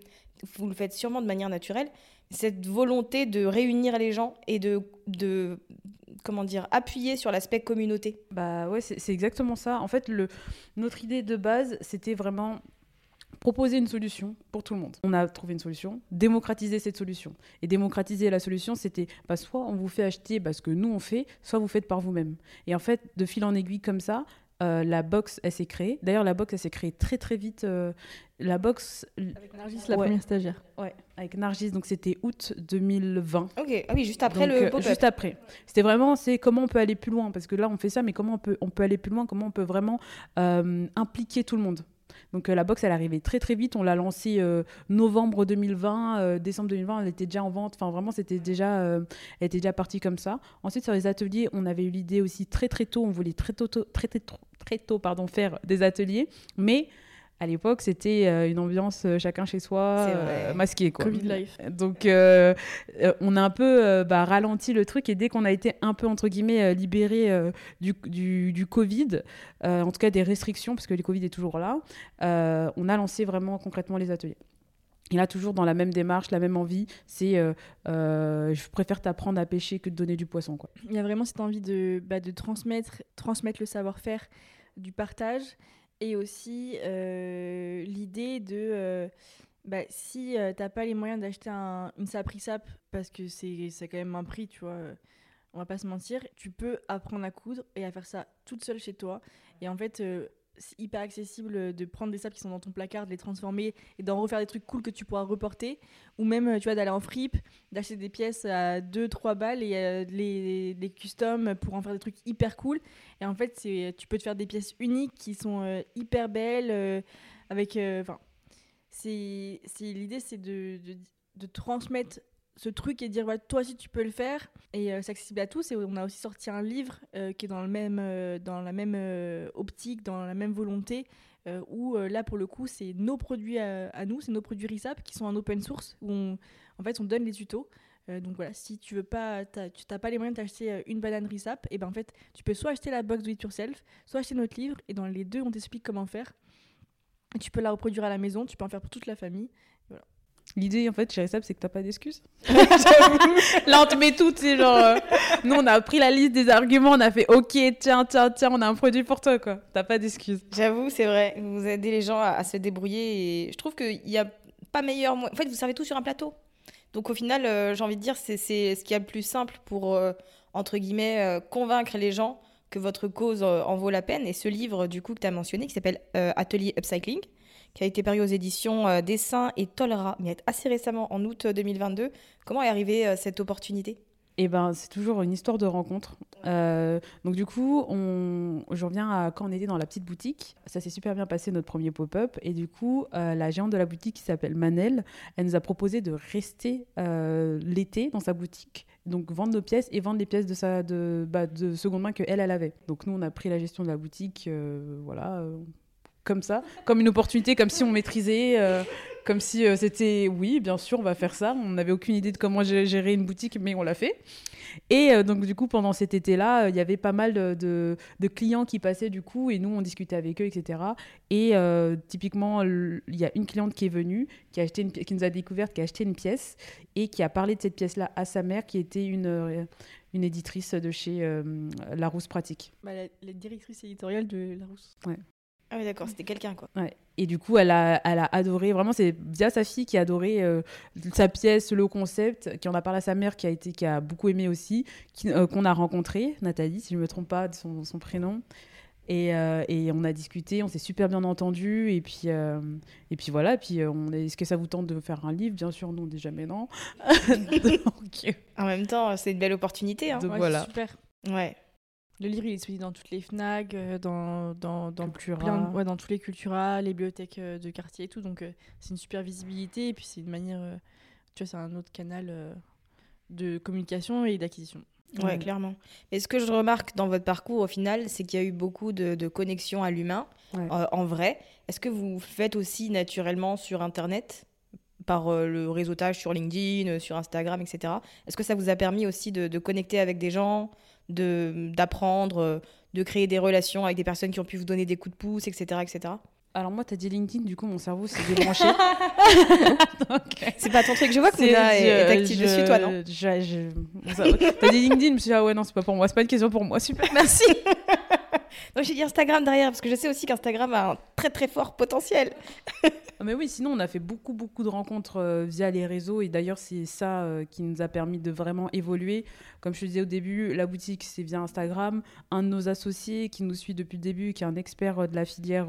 Vous le faites sûrement de manière naturelle, cette volonté de réunir les gens et de, de comment dire, appuyer sur l'aspect communauté. Bah ouais, c'est exactement ça. En fait, notre idée de base, c'était vraiment proposer une solution pour tout le monde. On a trouvé une solution, démocratiser cette solution. Et démocratiser la solution, c'était bah, soit on vous fait acheter bah, ce que nous on fait, soit vous faites par vous-même. Et en fait, de fil en aiguille comme ça, euh, la box, elle s'est créée. D'ailleurs, la box, elle s'est créée très très vite. euh, la box, Avec Nargis, la Ouais. première stagiaire. ouais, avec Nargis, donc c'était août 2020. Ok, ah oui, juste après Donc, le euh, pop-up. Juste après. C'était vraiment, c'est comment on peut aller plus loin. Parce que là, on fait ça, mais comment on peut, on peut aller plus loin Comment on peut vraiment euh, impliquer tout le monde donc euh, la box, elle arrivait très très vite. On l'a lancée euh, novembre 2020, euh, décembre 2020, elle était déjà en vente. Enfin vraiment, c'était déjà, elle était déjà partie comme ça. Ensuite sur les ateliers, on avait eu l'idée aussi très très tôt. On voulait très tôt, tôt- très très très tôt pardon, faire des ateliers, mais à l'époque, c'était euh, une ambiance euh, chacun chez soi, euh, masqué quoi. Covid life. Donc, euh, on a un peu bah, ralenti le truc et dès qu'on a été un peu, entre guillemets, libéré euh, du, du, du Covid, euh, en tout cas des restrictions, parce que le Covid est toujours là, on a lancé vraiment concrètement les ateliers. Et là, toujours dans la même démarche, la même envie, c'est euh, euh, je préfère t'apprendre à pêcher que de donner du poisson. Quoi. Il y a vraiment cette envie de, bah, de transmettre, transmettre le savoir-faire, du partage, et aussi euh, l'idée de euh, bah, si euh, t'as pas les moyens d'acheter un, une sapri-sap, parce que c'est quand même un prix, tu vois, on va pas se mentir, tu peux apprendre à coudre et à faire ça toute seule chez toi. Et en fait, hyper accessible de prendre des sapes qui sont dans ton placard, de les transformer et d'en refaire des trucs cool que tu pourras reporter. Ou même, euh, tu vois, d'aller en fripe, d'acheter des pièces à 2-3 balles et euh, les, les custom pour en faire des trucs hyper cool. Et en fait, tu peux te faire des pièces uniques qui sont euh, hyper belles, euh, avec... euh, Enfin, l'idée, c'est de, de transmettre ce truc et dire, toi aussi, tu peux le faire. Et euh, c'est accessible à tous. Et on a aussi sorti un livre euh, qui est dans, le même, euh, dans la même optique, dans la même volonté, où là, pour le coup, c'est nos produits à, nous, c'est nos produits RISAP qui sont en open source, où en fait, on donne les tutos. Donc voilà, si tu veux pas, tu n'as pas les moyens d'acheter une banane Rissap, et ben en fait, tu peux soit acheter la box Do It Yourself, soit acheter notre livre, et dans les deux, on t'explique comment faire. Tu peux la reproduire à la maison, tu peux en faire pour toute la famille. L'idée, en fait, chez Recep, c'est que t'as pas d'excuses. Là, on te met tout, c'est genre. euh, nous, on a pris la liste des arguments, on a fait OK, tiens, tiens, tiens, on a un produit pour toi, quoi. T'as pas d'excuses. J'avoue, c'est vrai. Vous aidez les gens à, se débrouiller et je trouve qu'il n'y a pas meilleur. En fait, vous servez tout sur un plateau. Donc au final, euh, j'ai envie de dire, c'est ce qu'il y a le plus simple pour, euh, entre guillemets, convaincre les gens que votre cause en vaut la peine. Et ce livre, du coup, que tu as mentionné, qui s'appelle Atelier Upcycling, qui a été paru aux éditions euh, Dessin et Tolera, mais assez récemment, en août 2022. Comment est arrivée euh, cette opportunité? Et ben, c'est toujours une histoire de rencontre. Euh, donc du coup, on... je reviens à quand on était dans la petite boutique. Ça s'est super bien passé notre premier pop-up. Et du coup, euh, la géante de la boutique qui s'appelle Manel, elle nous a proposé de rester euh, l'été dans sa boutique. Donc vendre nos pièces et vendre les pièces de, sa, de, bah, de seconde main que elle, avait. Donc nous, on a pris la gestion de la boutique, euh, voilà, euh, comme ça, comme une opportunité, comme si on maîtrisait, euh, comme si euh, c'était, oui, bien sûr, on va faire ça. On n'avait aucune idée de comment gé- gérer une boutique, mais on l'a fait. Et euh, donc, du coup, pendant cet été-là, il y avait pas mal de, de- de clients qui passaient, du coup, et nous, on discutait avec eux, etc. Et typiquement, il y a une cliente qui est venue, qui, a acheté une qui nous a découvert, qui a acheté une pièce, et qui a parlé de cette pièce-là à sa mère, qui était une, une éditrice de chez euh, Larousse Pratique. Bah, la, la directrice éditoriale de Larousse. Ah oui, d'accord, c'était quelqu'un, quoi. Ouais. Et du coup, elle a, elle a adoré, vraiment, c'est via sa fille qui a adoré euh, sa pièce, le concept, qui en a parlé à sa mère, qui a, été, qui a beaucoup aimé aussi, qui- euh, qu'on a rencontré, Nathalie, si je ne me trompe pas de son, son prénom. Et, euh, et on a discuté, on s'est super bien entendu. Et puis, euh, et puis voilà, et puis on est- est-ce que ça vous tente de faire un livre? Bien sûr, non, on dit jamais non. [laughs] [laughs] donc, En même temps, c'est une belle opportunité. Hein. donc Ouais, voilà. c'est super. Ouais. Le livre, il est disponible dans toutes les FNAC, euh, dans, dans, dans, plein ouais, dans tous les Cultura, les bibliothèques euh, de quartier et tout. Donc, euh, c'est une super visibilité. Et puis, c'est une manière. tu vois, c'est un autre canal de communication et d'acquisition. Ouais, Ouais. clairement. Mais ce que je remarque dans votre parcours, au final, c'est qu'il y a eu beaucoup de, de connexions à l'humain, Ouais. euh, en vrai. Est-ce que vous faites aussi naturellement sur Internet, par euh, le réseautage sur LinkedIn, sur Instagram, etc. Est-ce que ça vous a permis aussi de, de connecter avec des gens, d'apprendre, euh, de créer des relations avec des personnes qui ont pu vous donner des coups de pouce, etc., etc. Alors moi, tu as dit LinkedIn, du coup, mon cerveau s'est débranché. [laughs] Donc, C'est pas ton truc. Je vois que Mouna est, est je- active je- dessus, toi, non T'as dit LinkedIn, je me suis dit, ah ouais, non, c'est pas pour moi, c'est pas une question pour moi, super, merci. [laughs] Donc j'ai dit Instagram derrière, parce que je sais aussi qu'Instagram a un très très fort potentiel. Ah, Mais oui, sinon, on a fait beaucoup, beaucoup de rencontres euh, via les réseaux, et d'ailleurs, c'est ça euh, qui nous a permis de vraiment évoluer. Comme je te disais au début, la boutique, c'est via Instagram. Un de nos associés qui nous suit depuis le début, qui est un expert euh, de la filière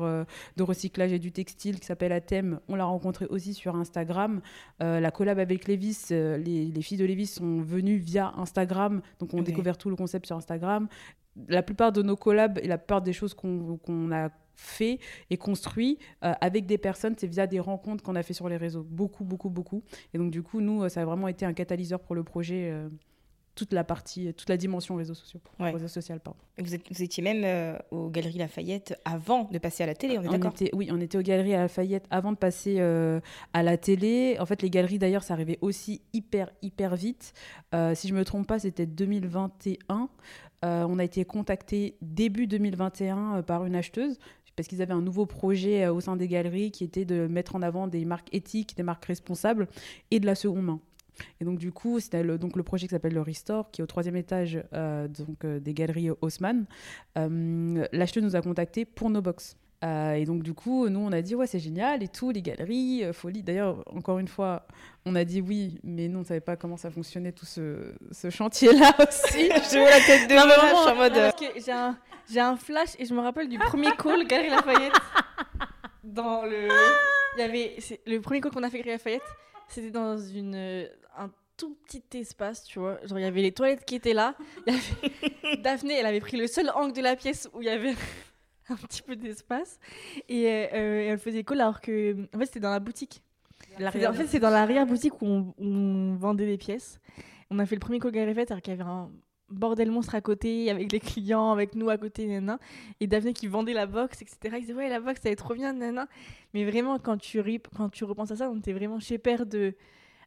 de recyclage et du textile, qui s'appelle Athème, on l'a rencontré aussi sur Instagram. La collab avec Levis, les, les filles de Levis sont venues via Instagram, donc on a Ok. découvert tout le concept sur Instagram. La plupart de nos collabs et la plupart des choses qu'on a fait et construit euh, avec des personnes, c'est via des rencontres qu'on a fait sur les réseaux. Beaucoup, beaucoup, beaucoup. Et donc, du coup, nous, euh, ça a vraiment été un catalyseur pour le projet, euh, toute la partie, toute la dimension réseaux sociaux. Ouais. Réseaux sociaux, pardon. Vous, êtes- vous étiez même euh, aux Galeries Lafayette avant de passer à la télé, on est d'accord oui, on était aux galeries Lafayette avant de passer euh, à la télé. En fait, les galeries, d'ailleurs, ça arrivait aussi hyper, hyper vite. Euh, si je me trompe pas, c'était 2021. Euh, on a été contacté début 2021 euh, par une acheteuse parce qu'ils avaient un nouveau projet euh, au sein des galeries qui était de mettre en avant des marques éthiques, des marques responsables et de la seconde main. Et donc du coup, c'était le, donc le projet qui s'appelle le Restore, qui est au troisième étage donc, des galeries Haussmann. Euh, L'acheteuse nous a contactés pour nos box. Euh, et donc du coup, nous on a dit ouais c'est génial et tout, les galeries, euh, folie. D'ailleurs, encore une fois, on a dit oui, mais nous on ne savait pas comment ça fonctionnait tout ce, ce chantier-là [laughs] aussi. [laughs] Je vois la tête de Non, vraiment, en mode... euh, j'ai un, flash et je me rappelle du premier call [laughs] Galerie Lafayette. Dans le. Il y avait. Le premier call qu'on a fait Galerie Lafayette, c'était dans une, un tout petit espace, tu vois. Genre, il y avait les toilettes qui étaient là. Il y avait- Daphné, elle avait pris le seul angle de la pièce où il y avait [laughs] un petit peu d'espace. Et euh, euh, elle faisait call alors que. En fait, c'était dans la boutique. En fait, c'est dans l'arrière-boutique où on, où on vendait des pièces. On a fait le premier call Galerie alors qu'il y avait un bordel monstre à côté, avec les clients, avec nous à côté, nana. Et Daphné qui vendait la box, etc. Il disait, ouais, la box, ça va être trop bien, nana. Mais vraiment, quand tu, quand tu repenses à ça, on était vraiment chez Père de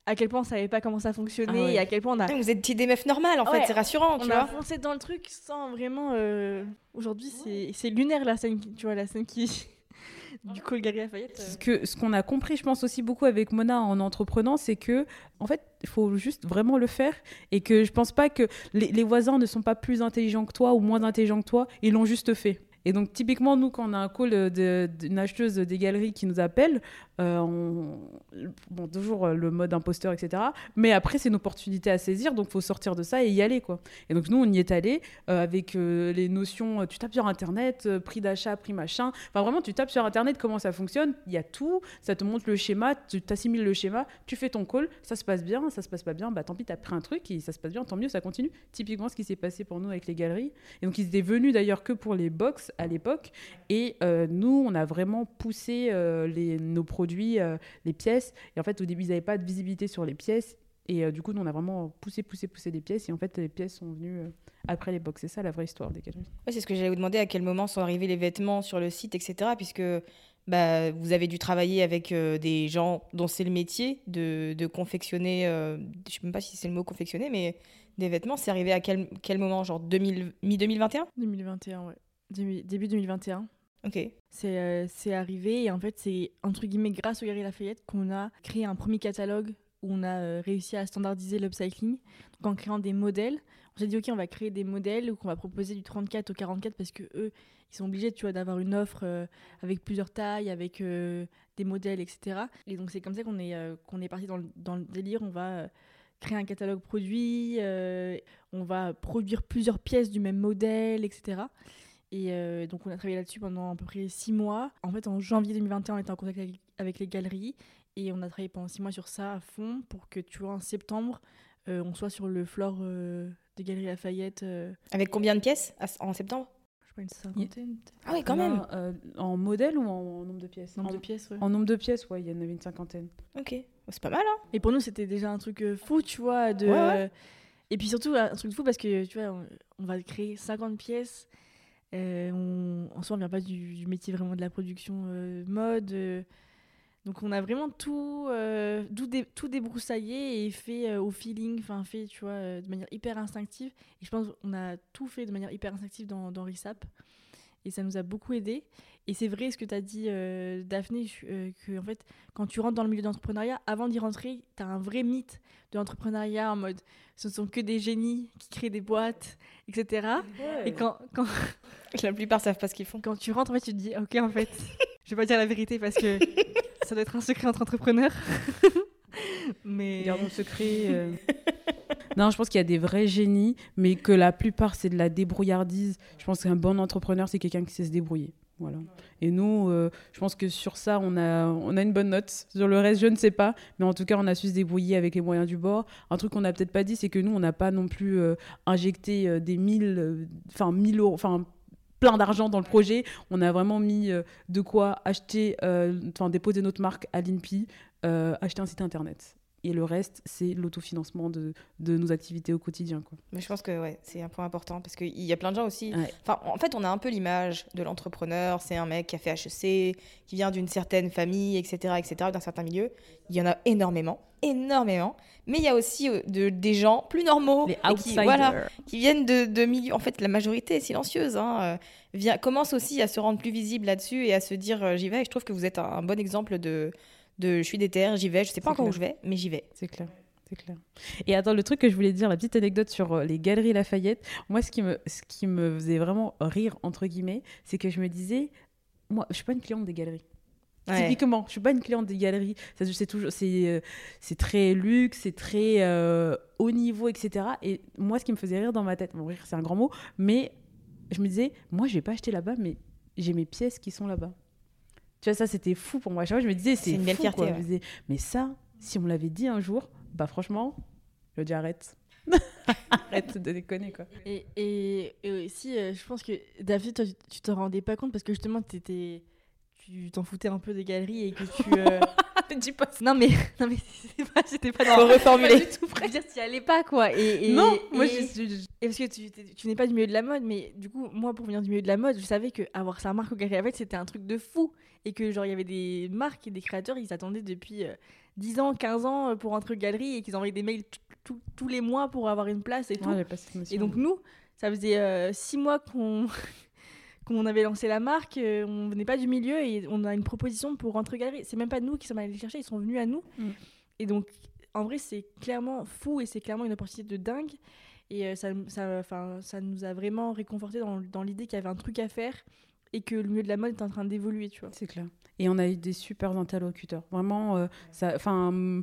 à quel point on savait pas comment ça fonctionnait Ah ouais. et à quel point on a. Vous étiez des meufs normales en fait, Ouais, c'est rassurant, On tu a vois. foncé dans le truc sans vraiment. euh, Aujourd'hui, c'est c'est lunaire la scène, qui- tu vois, la scène qui. [laughs] du call Gary Lafayette. euh. Ce que ce qu'on a compris, je pense aussi beaucoup avec Mona en entreprenant, c'est que en fait, il faut juste vraiment le faire et que je pense pas que les, les voisins ne sont pas plus intelligents que toi ou moins intelligents que toi, ils l'ont juste fait. Et donc typiquement nous, quand on a un call d'une acheteuse des galeries qui nous appelle, euh, on... bon toujours euh, le mode imposteur, etc. Mais après c'est une opportunité à saisir, donc faut sortir de ça et y aller quoi. Et donc nous on y est allé euh, avec les notions, tu tapes sur internet, prix d'achat, prix machin. Enfin vraiment tu tapes sur internet comment ça fonctionne, il y a tout, ça te montre le schéma, tu t'assimiles le schéma, tu fais ton call, ça se passe bien, ça se passe pas bien, bah tant pis t'as pris un truc et ça se passe bien, tant mieux, ça continue. Typiquement ce qui s'est passé pour nous avec les galeries. Et donc ils étaient venus d'ailleurs que pour les box à l'époque et euh, nous on a vraiment poussé euh, les, nos produits, euh, les pièces. Et en fait au début ils n'avaient pas de visibilité sur les pièces. Et euh, du coup, nous, on a vraiment poussé, poussé, poussé des pièces. Et en fait, les pièces sont venues euh, après les box. C'est ça la vraie histoire des galeries. Ouais, c'est ce que j'allais vous demander, à quel moment sont arrivés les vêtements sur le site, etc. Puisque bah, vous avez dû travailler avec euh, des gens dont c'est le métier de, de confectionner, euh, je sais même pas si c'est le mot confectionner, mais des vêtements. C'est arrivé à quel, quel moment? Genre 2000 mi-2021 2021, ouais. Début début 2021. Ok. C'est euh, arrivé et en fait, c'est entre guillemets grâce au Gary Lafayette qu'on a créé un premier catalogue où on a euh, réussi à standardiser l'upcycling. Donc en créant des modèles, on s'est dit ok, on va créer des modèles ou qu'on va proposer du 34 au 44 parce que eux, ils sont obligés, tu vois, d'avoir une offre euh, avec plusieurs tailles, avec euh, des modèles, etc. Et donc c'est comme ça qu'on est qu'on est parti dans le, dans le délire. On va créer un catalogue produit, on va produire plusieurs pièces du même modèle, etc. Et euh, donc on a travaillé là-dessus pendant à peu près six mois. En fait, en janvier 2021, on était en contact avec, avec les galeries et on a travaillé pendant six mois sur ça à fond pour que, tu vois, en septembre, euh, on soit sur le floor euh, des Galeries Lafayette. euh, Avec combien de pièces à- en septembre? Une cinquantaine. Ah oui, quand Non, même. euh, en modèle ou en, en nombre de pièces? Nombre en, de pièces, ouais. en nombre de pièces, ouais, il y en avait une cinquantaine. Ok. C'est pas mal, hein Et pour nous, c'était déjà un truc fou, tu vois. De... Ouais, ouais. Et puis surtout, un truc fou parce que, tu vois, on, on va créer 50 pièces. Euh, en soi, on vient pas du, métier vraiment de la production euh, mode. euh. donc, on a vraiment tout, tout, dé- tout débroussaillé et fait au feeling, enfin, fait, tu vois, de manière hyper instinctive. Et je pense qu'on a tout fait de manière hyper instinctive dans, dans RISAP. Et ça nous a beaucoup aidé. Et c'est vrai ce que tu as dit, euh, Daphné, euh, que en fait, quand tu rentres dans le milieu d'entrepreneuriat, avant d'y rentrer, tu as un vrai mythe de l'entrepreneuriat en mode ce ne sont que des génies qui créent des boîtes, etc. Et quand, quand, [laughs] La plupart savent pas ce qu'ils font. quand tu rentres, en fait, tu te dis ok, en fait, je vais pas dire la vérité parce que ça doit être un secret entre entrepreneurs. [laughs] Mais. Gardons le secret. euh. [laughs] non, je pense qu'il y a des vrais génies, mais que la plupart, c'est de la débrouillardise. Je pense qu'un bon entrepreneur, c'est quelqu'un qui sait se débrouiller. Et nous, euh, je pense que sur ça, on a, on a une bonne note. Sur le reste, je ne sais pas. Mais en tout cas, on a su se débrouiller avec les moyens du bord. Un truc qu'on n'a peut-être pas dit, c'est que nous, on n'a pas non plus euh, injecté euh, des mille, enfin, mille euros, enfin, plein d'argent dans le projet. On a vraiment mis de quoi acheter, enfin, déposer notre marque à l'INPI, acheter un site internet. Et le reste, c'est l'autofinancement de, de nos activités au quotidien. Quoi. Mais je pense que ouais, c'est un point important parce qu'il y a plein de gens aussi. Ouais. En fait, on a un peu l'image de l'entrepreneur. C'est un mec qui a fait HEC, qui vient d'une certaine famille, etc., etc., d'un certain milieu. Il y en a énormément, énormément. Mais il y a aussi euh, de, des gens plus normaux Les qui, voilà, qui viennent de, de milieux. En fait, la majorité est silencieuse. Hein, euh, vient, commence aussi à se rendre plus visible là-dessus et à se dire euh, j'y vais. Et je trouve que vous êtes un, un bon exemple de, de je suis déter, j'y vais. Je sais pas encore où je vais, mais j'y vais. C'est clair. C'est clair. Et attends, le truc que je voulais dire, la petite anecdote sur euh, les galeries Lafayette, moi, ce qui me, ce qui me faisait vraiment rire, entre guillemets, c'est que je me disais, moi, je suis pas une cliente des galeries. Ouais. Typiquement, je suis pas une cliente des galeries. Ça, C'est toujours, c'est, euh, c'est très luxe, c'est très euh, haut niveau, etc. Et moi, ce qui me faisait rire dans ma tête, bon, rire, c'est un grand mot, mais je me disais, moi, je vais pas acheter là-bas, mais j'ai mes pièces qui sont là-bas. Tu vois, ça, c'était fou pour moi. Chaque fois, je me disais, c'est une belle fou, fierté, quoi. ouais. Je me disais, mais ça, si on me l'avait dit un jour, bah franchement, je dis arrête. [laughs] arrête de déconner, quoi. Et, et, et aussi, euh, je pense que David, toi, tu- tu te rendais pas compte parce que justement, t'étais- tu t'en foutais un peu des galeries et que tu. euh, [laughs] Dis pas ça. Non mais [laughs] non mais pas j'étais pas Faut dans reformuler. Je veux dire t'y allais pas quoi et, et non, moi je suis. et parce que tu, tu n'es pas du milieu de la mode mais du coup moi pour venir du milieu de la mode je savais que avoir sa marque au Galerie Lafayette c'était un truc de fou et que genre il y avait des marques et des créateurs ils attendaient depuis euh, 10 ans 15 ans euh, pour rentrer aux galeries et qu'ils envoyaient des mails tous les mois pour avoir une place et tout Ouais, j'ai pas cette notion. et donc nous, ça faisait euh, six mois qu'on [laughs] qu'on avait lancé la marque, euh, on venait pas du milieu et on a une proposition pour rentrer galerie. C'est même pas nous qui sommes allés les chercher, ils sont venus à nous. Mm. Et donc, en vrai, c'est clairement fou et c'est clairement une opportunité de dingue. Et euh, ça, ça, ça nous a vraiment réconforté dans, dans l'idée qu'il y avait un truc à faire et que le milieu de la mode est en train d'évoluer, tu vois. C'est clair. Et on a eu des super interlocuteurs. Vraiment, euh, ça, enfin,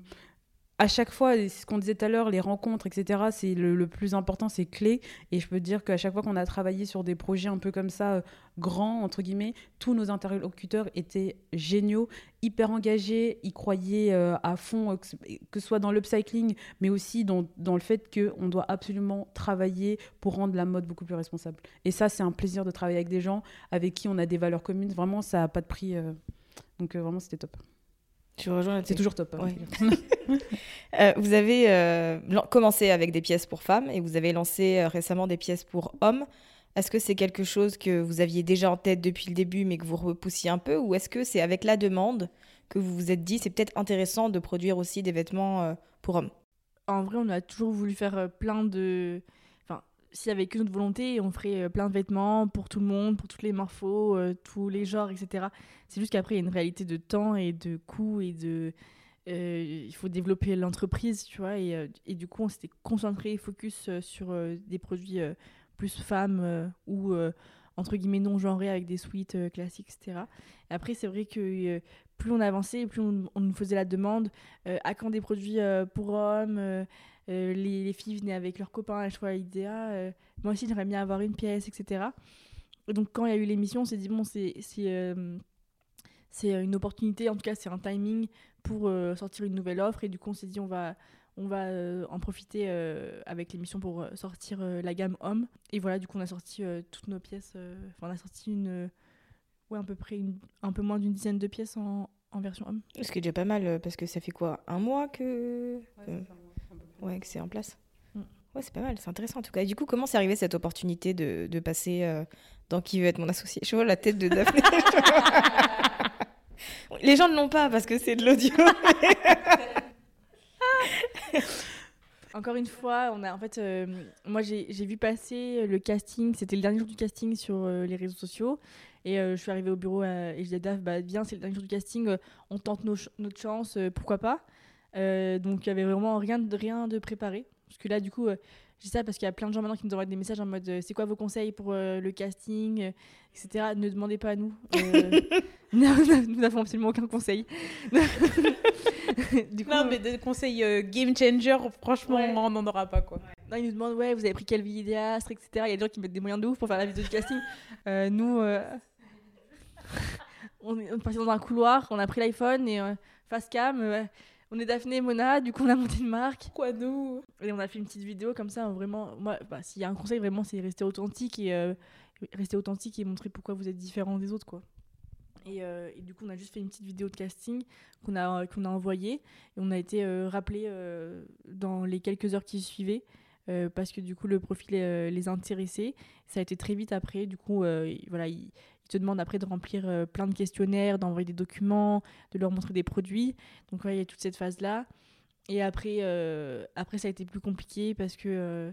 à chaque fois, c'est ce qu'on disait tout à l'heure, les rencontres, etc., c'est le, plus important, c'est clé. Et je peux dire qu'à chaque fois qu'on a travaillé sur des projets un peu comme ça, euh, grands, entre guillemets, tous nos interlocuteurs étaient géniaux, hyper engagés, ils croyaient euh, à fond, euh, que, ce- soit dans l'upcycling, mais aussi dans, dans le fait qu'on doit absolument travailler pour rendre la mode beaucoup plus responsable. Et ça, c'est un plaisir de travailler avec des gens avec qui on a des valeurs communes. Vraiment, ça n'a pas de prix. donc vraiment, c'était top. Je rejoins C'est toujours top. hein. Ouais. [laughs] Euh, vous avez euh, commencé avec des pièces pour femmes et vous avez lancé euh, récemment des pièces pour hommes. Est-ce que c'est quelque chose que vous aviez déjà en tête depuis le début mais que vous repoussiez un peu ou est-ce que c'est avec la demande que vous vous êtes dit c'est peut-être intéressant de produire aussi des vêtements euh, pour hommes? En vrai, on a toujours voulu faire plein de. S'il y avait que notre volonté, on ferait euh, plein de vêtements pour tout le monde, pour toutes les morphos, euh, tous les genres, etc. C'est juste qu'après, il y a une réalité de temps et de coûts et de. euh, il faut développer l'entreprise, tu vois. Et, et du coup, on s'était concentré, focus euh, sur des produits plus femmes ou entre guillemets non genrés avec des suites classiques, etc. Et après, c'est vrai que plus on avançait, plus on, on nous faisait la demande à quand des produits pour hommes les, les filles venaient avec leurs copains à chaque fois ils disaient ah, euh, moi aussi j'aimerais bien avoir une pièce etc et donc quand il y a eu l'émission on s'est dit bon c'est c'est euh, c'est une opportunité en tout cas c'est un timing pour euh, sortir une nouvelle offre. Et du coup on s'est dit on va on va euh, en profiter euh, avec l'émission pour euh, sortir euh, la gamme homme. Et voilà du coup on a sorti euh, toutes nos pièces euh, enfin on a sorti une euh, ouais à peu près une- un peu moins d'une dizaine de pièces en, en version homme. Ce qui est déjà pas mal euh, parce que ça fait quoi Un mois que euh, ouais, que c'est en place Mm. Ouais, c'est pas mal, c'est intéressant en tout cas. Et du coup, comment c'est arrivé cette opportunité de, de passer euh, dans Qui veut être mon associé? Je vois la tête de Daphné. [laughs] Les gens ne l'ont pas parce que c'est de l'audio. [laughs] Encore une fois, on a en fait, euh, moi j'ai vu passer le casting, c'était le dernier jour du casting sur euh, les réseaux sociaux, et euh, je suis arrivée au bureau et je disais à bah viens, c'est le dernier jour du casting, on tente nos ch- notre chance, pourquoi pas? Euh, donc il y avait vraiment rien de rien de préparé, parce que là du coup, euh, je dis ça parce qu'il y a plein de gens maintenant qui nous envoient des messages en mode, euh, c'est quoi vos conseils pour euh, le casting, etc. Ne demandez pas à nous. [laughs] Non, nous n'avons absolument aucun conseil. [laughs] du coup, Non, mais des conseils game changer, franchement, Ouais. on n'en aura pas quoi. Non, ils nous demandent, ouais, vous avez pris quel vidéaste, etc. Il y a des gens qui mettent des moyens de ouf pour faire la vidéo du casting. [laughs] Nous, on est parti dans un couloir, on a pris l'iPhone et face cam, on est Daphné et Mona, du coup on a monté une marque. Quoi nous? Et on a fait une petite vidéo comme ça, vraiment. Moi, bah, s'il y a un conseil, vraiment, c'est rester authentique et euh, rester authentique et montrer pourquoi vous êtes différent des autres, quoi. Et, euh, et du coup, on a juste fait une petite vidéo de casting qu'on a, qu'on a envoyée. Et on a été euh, rappelé euh, dans les quelques heures qui suivaient. euh, parce que du coup, le profil euh, les intéressait. Ça a été très vite après. Du coup, euh, voilà, ils te demandent après de remplir euh, plein de questionnaires, d'envoyer des documents, de leur montrer des produits. Donc, il y a toute cette phase-là. Et après, euh, après, ça a été plus compliqué parce que euh,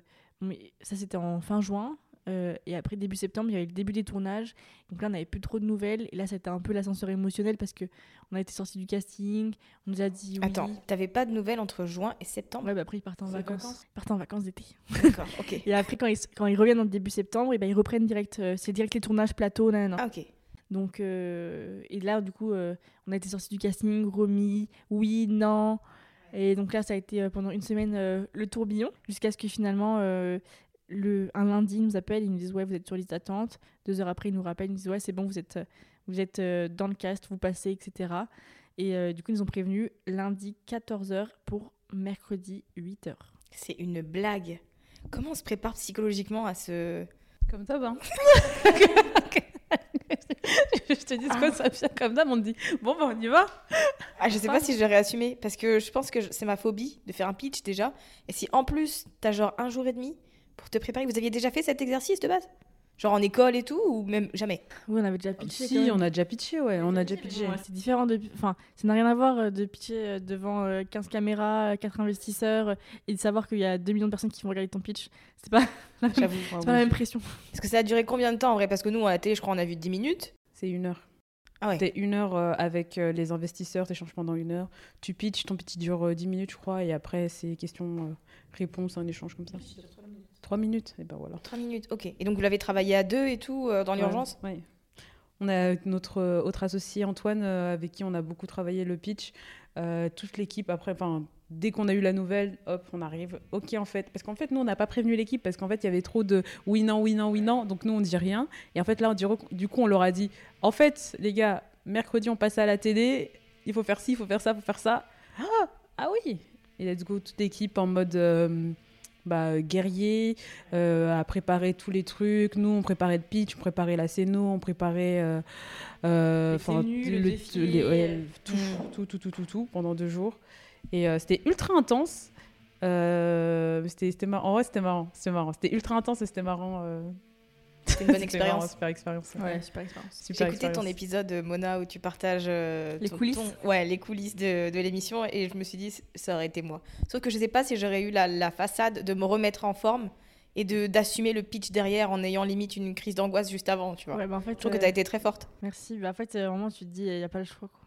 ça, c'était en fin juin. Euh, et après, début septembre, il y avait le début des tournages. Donc là, on n'avait plus trop de nouvelles. Et là, c'était un peu l'ascenseur émotionnel parce que on a été sorti du casting. On nous a dit oui. Attends, t'avais pas de nouvelles entre juin et septembre? Ouais, bah après, ils partent en vacances. vacances? Ils partent en vacances d'été. D'accord, ok. [laughs] Et après, quand ils, quand ils reviennent en début septembre, et ben, ils reprennent direct. euh, c'est direct les tournages plateau, nanana. Ah, ok. Donc, euh, et là, du coup, on a été sorti du casting, remis, oui, non. Et donc là, ça a été pendant une semaine euh, le tourbillon, jusqu'à ce que finalement, euh, le, un lundi, ils nous appellent, ils nous disent Ouais, vous êtes sur liste d'attente. Deux heures après, ils nous rappellent, ils nous disent Ouais, c'est bon, vous êtes, euh, vous êtes euh, dans le cast, vous passez, etc. Et euh, du coup, ils nous ont prévenu lundi 14h pour mercredi 8h. C'est une blague. Comment on se prépare psychologiquement à ce. Comme ça, ben. [laughs] je te dis quoi, ça vient comme ça, on te dit bon, bah, on y va. Ah, je sais pas si j'aurais assumé parce que je pense que c'est ma phobie de faire un pitch déjà. Et si en plus t'as genre un jour et demi pour te préparer, vous aviez déjà fait cet exercice de base? Genre en école et tout ou même jamais? Oui, on avait déjà pitché. Si, on a déjà pitché, ouais, on a déjà pitché. Ouais, c'est différent de. Enfin, ça n'a rien à voir euh, de pitcher euh, devant euh, 15 caméras, 4 investisseurs euh, et de savoir qu'il y a 2 millions de personnes qui vont regarder ton pitch. C'est pas, [laughs] la même- pas la même pression. Parce que ça a duré combien de temps en vrai? Parce que nous à la télé, je crois, on a vu 10 minutes. C'est une heure. Ah ouais. C'était une heure euh, avec euh, les investisseurs, tu échanges pendant une heure. Tu pitches, ton pitch dure euh, 10 minutes, je crois, et après, c'est questions-réponses, un échange comme ça. 3 minutes, et ben voilà. 3 minutes, ok. Et donc vous l'avez travaillé à deux et tout euh, dans l'urgence? Ouais. On a notre euh, autre associé Antoine euh, avec qui on a beaucoup travaillé le pitch. Toute l'équipe après, enfin dès qu'on a eu la nouvelle, hop, on arrive. Ok en fait, parce qu'en fait nous on n'a pas prévenu l'équipe parce qu'en fait il y avait trop de oui non oui non oui non, donc nous on dit rien. Et en fait là on dit, du coup on leur a dit, en fait les gars, mercredi on passe à la télé, il faut faire ci, il faut faire ça, il faut faire ça. Ah ah oui. Et let's go toute l'équipe en mode euh, bah, guerrier, euh, à préparer tous les trucs. Nous, on préparait le pitch, on préparait la scéno, on préparait euh, euh, Les le le- ouais, tout, Mm. tout, tout, tout, tout, tout, pendant deux jours. Et euh, c'était ultra intense. Euh, c'était c'était. En vrai, c'était marrant. C'était marrant. C'était ultra intense et c'était marrant. C'était une bonne expérience. super expérience. Ouais, super expérience. J'ai écouté ton épisode euh, Mona où tu partages euh, Les ton- coulisses. ton- ouais, les coulisses de, de l'émission et je me suis dit ça aurait été moi. Sauf que je sais pas si j'aurais eu la, la façade de me remettre en forme et de d'assumer le pitch derrière en ayant limite une crise d'angoisse juste avant, tu vois. Ouais, bah, en fait, Je trouve que euh, tu as été très forte. Merci. Bah, en fait, moment, tu te dis, il n'y a pas le choix. Quoi.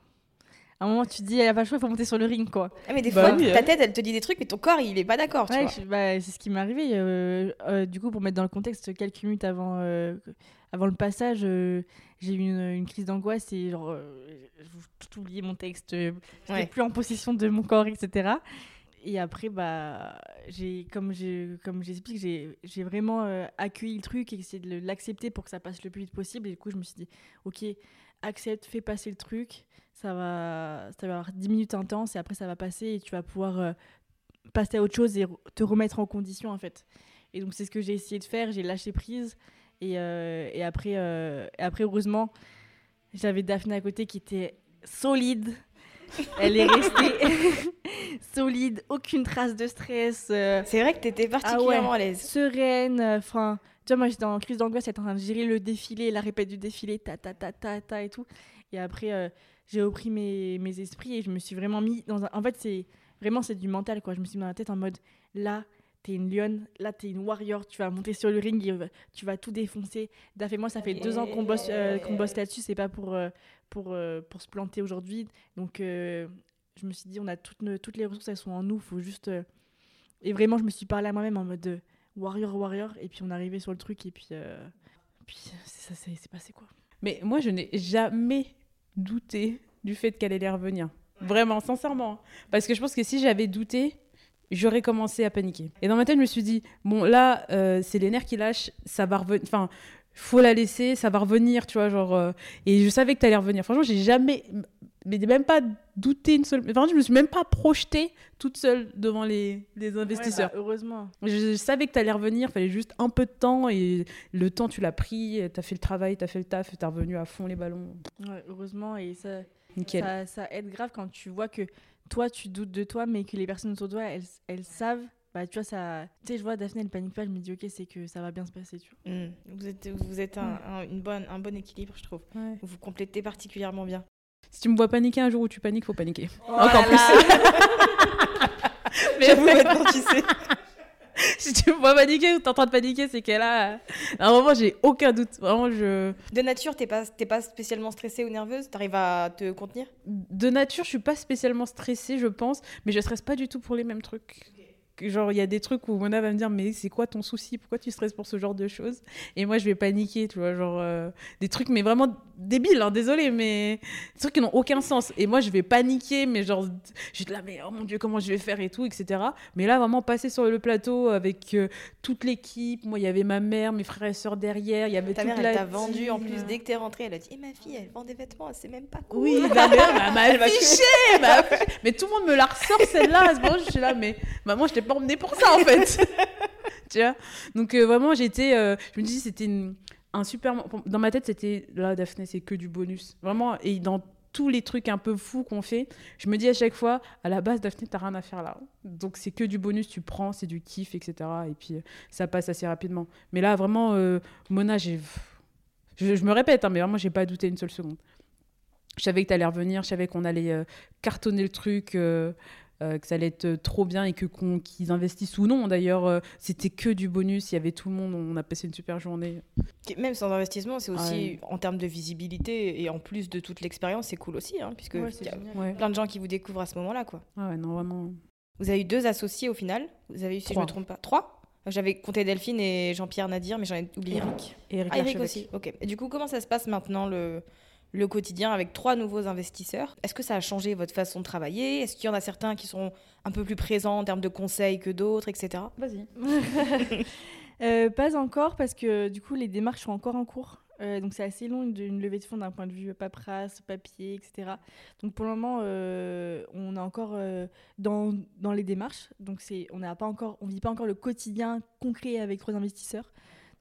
À un moment, tu te dis, il n'y a pas le choix, il faut monter sur le ring. quoi. Ah, mais des Bah fois, oui, ta tête, elle te dit des trucs, mais ton corps, il est pas d'accord, Ouais, bah, c'est ce qui m'est arrivé. euh, euh, du coup, pour mettre dans le contexte, quelques minutes avant, euh, avant le passage, euh, j'ai eu une, une crise d'angoisse et genre, euh, j'ai tout oublié mon texte. j'étais Ouais. plus en possession de mon corps, etc. Et après, bah, j'ai, comme, j'ai, comme j'explique, j'ai, j'ai vraiment euh, accueilli le truc et essayé de l'accepter pour que ça passe le plus vite possible. Et du coup, je me suis dit, ok, accepte, fais passer le truc. Ça va, ça va avoir 10 minutes intenses et après, ça va passer et tu vas pouvoir euh, passer à autre chose et te remettre en condition, en fait. Et donc, c'est ce que j'ai essayé de faire. J'ai lâché prise. Et, euh, et, après, euh, et après, heureusement, j'avais Daphné à côté qui était solide. Elle est restée [laughs] solide, aucune trace de stress, C'est vrai que tu étais particulièrement à l'aise. sereine. Enfin, tu vois, moi j'étais en crise d'angoisse, j'étais en train de gérer le défilé, la répète du défilé, ta ta ta ta ta et tout. Et après, euh, j'ai repris mes, mes esprits et je me suis vraiment mis dans un. En fait, c'est vraiment c'est du mental quoi. Je me suis mis dans la tête en mode là, t'es une lionne, là t'es une warrior, tu vas monter sur le ring, et, tu vas tout défoncer. Daf et moi, ça fait deux ans qu'on bosse, euh, qu'on bosse là-dessus, c'est pas pour, euh, pour, pour se planter aujourd'hui. Donc, je me suis dit, on a toutes, toutes les ressources, elles sont en nous, faut juste. Et vraiment, je me suis parlé à moi-même en mode warrior, warrior, et puis on arrivé sur le truc, et puis. euh, Puis ça c'est passé quoi. Mais moi, je n'ai jamais douté du fait qu'elle allait revenir. Vraiment, sincèrement. Parce que je pense que si j'avais douté, j'aurais commencé à paniquer. Et dans ma tête, je me suis dit, bon, là, euh, c'est les nerfs qui lâchent, ça va revenir. Enfin, faut la laisser, ça va revenir, tu vois, genre. euh, Et je savais que t'allais revenir. Franchement, j'ai jamais. Mais même pas douté une seule. Enfin, je me suis même pas projetée toute seule devant les, les investisseurs. Ouais, bah, heureusement. Je, je savais que tu allais revenir, il fallait juste un peu de temps et le temps tu l'as pris, tu as fait le travail, tu as fait le taf, tu es revenu à fond les ballons. Ouais, heureusement, et ça, ça, ça aide grave quand tu vois que toi, tu doutes de toi, mais que les personnes autour de toi, elles, elles savent. Bah, tu vois, ça. Tu sais, je vois Daphné, elle panique pas, je me dis, ok, c'est que ça va bien se passer, tu vois. Mm. Vous êtes, vous êtes un, un- une bonne, un bon équilibre, je trouve. Ouais. Vous complétez particulièrement bien. Si tu me vois paniquer un jour où tu paniques, faut paniquer. Encore Encore plus. [laughs] Mais J'avoue, maintenant, tu sais. [laughs] si tu me vois paniquer ou t'es en train de paniquer, c'est qu'elle a. À un moment, j'ai aucun doute. Vraiment, je. De nature, t'es pas, t'es pas spécialement stressée ou nerveuse? T'arrives à te contenir? De nature, je suis pas spécialement stressée, je pense, mais je stresse pas du tout pour les mêmes trucs. Genre, il y a des trucs où Mona va me dire, mais c'est quoi ton souci? Pourquoi tu stresses pour ce genre de choses? Et moi, je vais paniquer, tu vois, genre, euh, des trucs, mais vraiment débiles, hein, désolé, mais des trucs qui n'ont aucun sens. Et moi, je vais paniquer, mais genre, je suis là, mais oh mon Dieu, comment je vais faire et tout, etc. Mais là, vraiment, passer sur le plateau avec euh, toute l'équipe, moi, il y avait ma mère, mes frères et sœurs derrière, il y avait Ta toute mère, la elle t'a vendu en plus dès que t'es rentrée. Elle a dit Eh, ma fille, elle vend des vêtements, elle sait même pas quoi. Oui, la mère m'a- [laughs] m'a affiché, m'a affiché. Mais tout le monde me la ressort celle-là. À ce moment, je suis là, mais maman, je t'ai pas emmenée pour ça en fait. [laughs] tu vois? Donc euh, vraiment, j'étais, euh, je me dis, c'était un super. Dans ma tête, c'était là, Daphné, c'est que du bonus. Vraiment, et dans tous les trucs un peu fous qu'on fait, je me dis à chaque fois, à la base, Daphné, t'as rien à faire là. Donc c'est que du bonus, tu prends, c'est du kiff, etc. Et puis euh, ça passe assez rapidement. Mais là, vraiment, euh, Mona, j'ai. Je, me répète, hein, mais vraiment, j'ai pas douté une seule seconde. Je savais que t'allais revenir, je savais qu'on allait cartonner le truc. Euh, que ça allait être trop bien et que qu'on- qu'ils investissent ou non. D'ailleurs, euh, c'était que du bonus. Il y avait tout le monde. On a passé une super journée. Même sans investissement, c'est aussi Ouais. en termes de visibilité et en plus de toute l'expérience, c'est cool aussi, hein, puisque Ouais, il y a génial. Plein de gens qui vous découvrent à ce moment-là, quoi. Ah ouais, non, vraiment. Vous avez eu deux associés au final. Vous avez eu, si je Trois. me trompe pas, trois. J'avais compté Delphine et Jean-Pierre Nadir, mais j'en ai oublié. Eric. Et Eric Ah, Eric aussi. Ok. Et du coup, comment ça se passe maintenant le le quotidien avec trois nouveaux investisseurs Est-ce que ça a changé votre façon de travailler? Est-ce qu'il y en a certains qui sont un peu plus présents en termes de conseils que d'autres, etc. Vas-y. [laughs] Euh, pas encore parce que du coup les démarches sont encore en cours. Euh, donc c'est assez long une, une levée de fonds d'un point de vue paperasse, papier, etc. Donc pour le moment euh, on est encore dans, dans les démarches. Donc on on vit pas encore le quotidien concret avec trois investisseurs.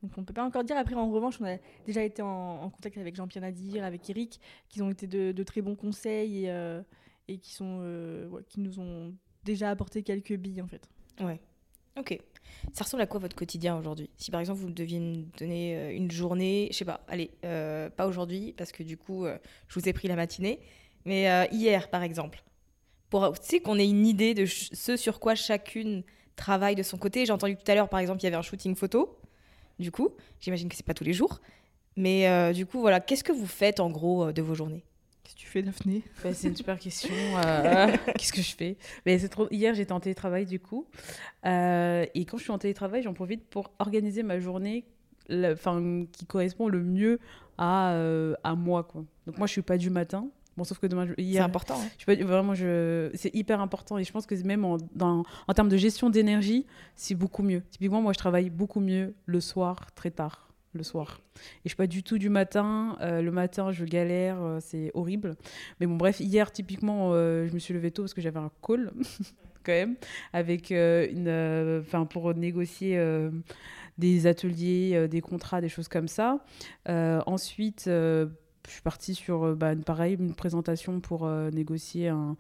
Donc on peut pas encore dire. Après en revanche on a déjà été en, contact avec Jean-Pierre Nadir, avec Eric, qui ont été de, très bons conseils et, euh, qui sont euh, qui nous ont déjà apporté quelques billes en fait. Ouais. Ok. Ça ressemble à quoi votre quotidien aujourd'hui? Si par exemple vous deviez me donner euh, une journée, je sais pas, allez, pas aujourd'hui parce que du coup je vous ai pris la matinée, mais hier par exemple, pour tu sais qu'on ait une idée de ce sur quoi chacune travaille de son côté. J'ai entendu tout à l'heure par exemple il y avait un shooting photo, du coup j'imagine que c'est pas tous les jours, mais euh, du coup voilà, qu'est-ce que vous faites en gros euh, de vos journées? Qu'est-ce que tu fais Daphné? Bah, c'est une super question. euh, [laughs] Qu'est-ce que je fais? Mais c'est trop. Hier, j'étais en télétravail du coup, Euh, et quand je suis en télétravail, j'en profite pour organiser ma journée, la- enfin qui correspond le mieux à euh, à moi quoi. Donc moi, je suis pas du matin. Bon, sauf que demain, je- C'est hier, important. hein. je vraiment, je... c'est hyper important et je pense que même en, dans- en termes de gestion d'énergie, c'est beaucoup mieux. Typiquement, moi, je travaille beaucoup mieux le soir, très tard, le soir. Et je suis pas du tout du matin. Euh, le matin, je galère, euh, c'est horrible. Mais bon, bref, hier, typiquement, euh, je me suis levée tôt parce que j'avais un call, [laughs] quand même, avec une, enfin, pour négocier. des ateliers, des contrats, des choses comme ça. Ensuite, je suis partie sur euh, bah, une- pareil, une présentation pour euh, négocier un,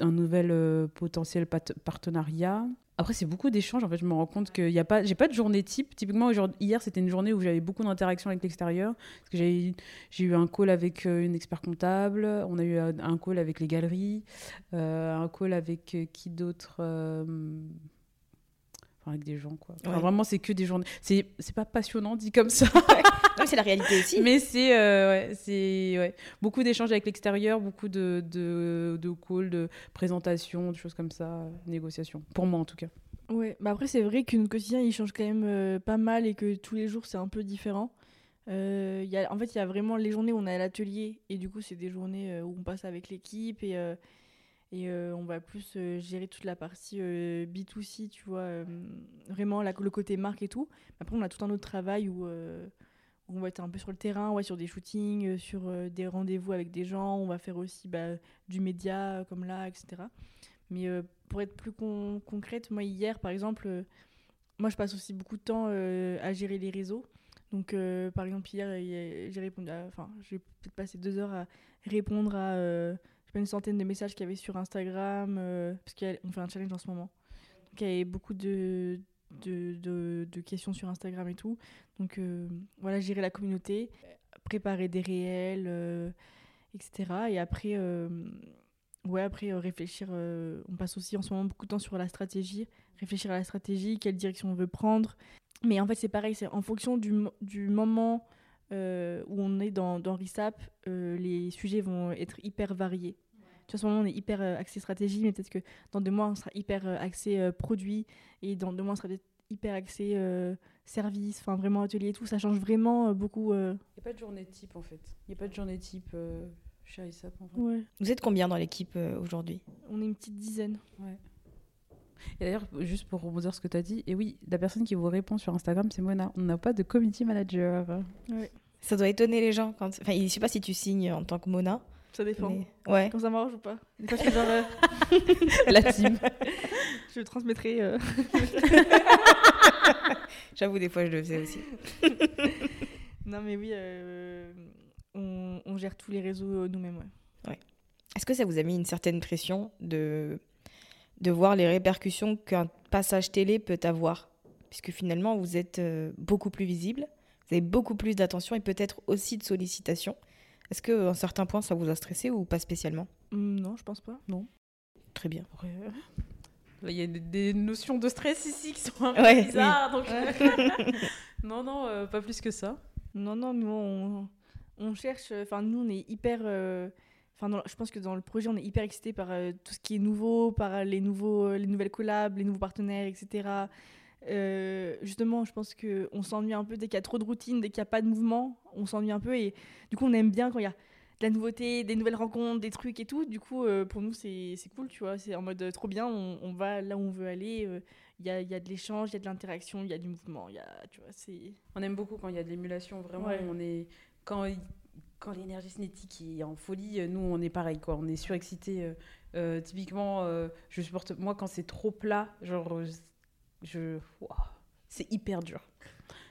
nouvel euh, potentiel partenariat. Après, c'est beaucoup d'échanges. En fait, je me rends compte qu'il n'y a pas, j'ai pas de journée type. Typiquement, hier, c'était une journée où j'avais beaucoup d'interactions avec l'extérieur. Que j'ai, eu un call avec une expert comptable. On a eu un, call avec les galeries. un call avec qui d'autre avec des gens, quoi. Enfin, Ouais. Vraiment, c'est que des journées. C'est, c'est pas passionnant dit comme ça. [laughs] Non, mais c'est la réalité aussi. [laughs] Mais c'est euh, ouais, c'est ouais. beaucoup d'échanges avec l'extérieur, beaucoup de, de, de calls, de présentations, de choses comme ça, négociations. Pour moi en tout cas. Ouais, bah après c'est vrai que notre quotidien il change quand même euh, pas mal et que tous les jours c'est un peu différent. Euh, il y a, en fait, il y a vraiment les journées où on est à l'atelier et du coup c'est des journées euh, où on passe avec l'équipe et, euh, et euh, on va plus euh, gérer toute la partie euh, B2C, tu vois, vraiment la- le côté marque et tout. Après on a tout un autre travail où, on va être un peu sur le terrain, ouais, sur des shootings, sur des rendez-vous avec des gens, on va faire aussi bah, du média comme là, etc. Mais pour être plus con- concrète, moi hier par exemple, moi je passe aussi beaucoup de temps à gérer les réseaux. Donc par exemple hier, j'ai répondu, enfin j'ai peut-être passé deux heures à répondre à une centaine de messages qu'il y avait sur Instagram, euh, parce qu'on fait un challenge en ce moment. Donc il y avait beaucoup de, de, de- questions sur Instagram et tout. Donc euh, voilà, gérer la communauté, préparer des réels, euh, etc. Et après, euh, ouais, après réfléchir, on passe aussi en ce moment beaucoup de temps sur la stratégie, réfléchir à la stratégie, quelle direction on veut prendre. Mais en fait, c'est pareil, c'est en fonction du, du moment où on est dans, dans RISAP, les sujets vont être hyper variés. Tu vois, en ce moment, on est hyper euh, axé stratégie, mais peut-être que dans deux mois, on sera hyper euh, axé euh, produit, et dans deux mois, on sera peut-être hyper axé euh, service, enfin vraiment atelier et tout. Ça change vraiment euh, beaucoup. euh. Il n'y a pas de journée type en fait. Il n'y a pas de journée type euh, chez ISAP en fait. Ouais. Vous êtes combien dans l'équipe euh, aujourd'hui? On est une petite dizaine. Et d'ailleurs, juste pour rebondir sur ce que tu as dit, et oui, la personne qui vous répond sur Instagram, c'est Mona. On n'a pas de community manager. Ça doit étonner les gens. Quand... Enfin, je sais pas si tu signes en tant que Mona. Ça dépend. mais- Ouais. Quand ça marche ou pas Des fois, je suis genre. euh, [laughs] La team. [laughs] je transmettrai. euh, [laughs] J'avoue, des fois, je le faisais aussi. Non, mais oui, euh, on, on gère tous les réseaux nous-mêmes. Ouais. Est-ce que ça vous a mis une certaine pression de, de voir les répercussions qu'un passage télé peut avoir? Puisque finalement, vous êtes euh, beaucoup plus visible, vous avez beaucoup plus d'attention et peut-être aussi de sollicitations. Est-ce qu'à un certain point, ça vous a stressé ou pas spécialement? Hum, non, je pense pas. Non. Très bien. Euh, Il y a des, des notions de stress ici qui sont un peu Ouais, bizarres. donc- [laughs] non, non, euh, pas plus que ça. Non, non, nous, on, on cherche. Enfin, nous, on est hyper. euh, Enfin, dans- je pense que dans le projet, on est hyper excité par euh, tout ce qui est nouveau, par les, nouveaux, les nouvelles collabs, les nouveaux partenaires, etc. Euh, justement, je pense qu'on s'ennuie un peu dès qu'il y a trop de routine, dès qu'il n'y a pas de mouvement, on s'ennuie un peu. Et du coup, on aime bien quand il y a de la nouveauté, des nouvelles rencontres, des trucs et tout. Du coup, euh, pour nous, c'est cool, tu vois. C'est en mode euh, trop bien, on, on va là où on veut aller. Il y, a, y a de l'échange, il y a de l'interaction, il y a du mouvement. Y a, tu vois, c'est. On aime beaucoup quand il y a de l'émulation, vraiment. Ouais. On est quand quand l'énergie cinétique est en folie, nous on est pareil quoi. On est surexcité. typiquement, je supporte moi quand c'est trop plat, genre je, c'est hyper dur.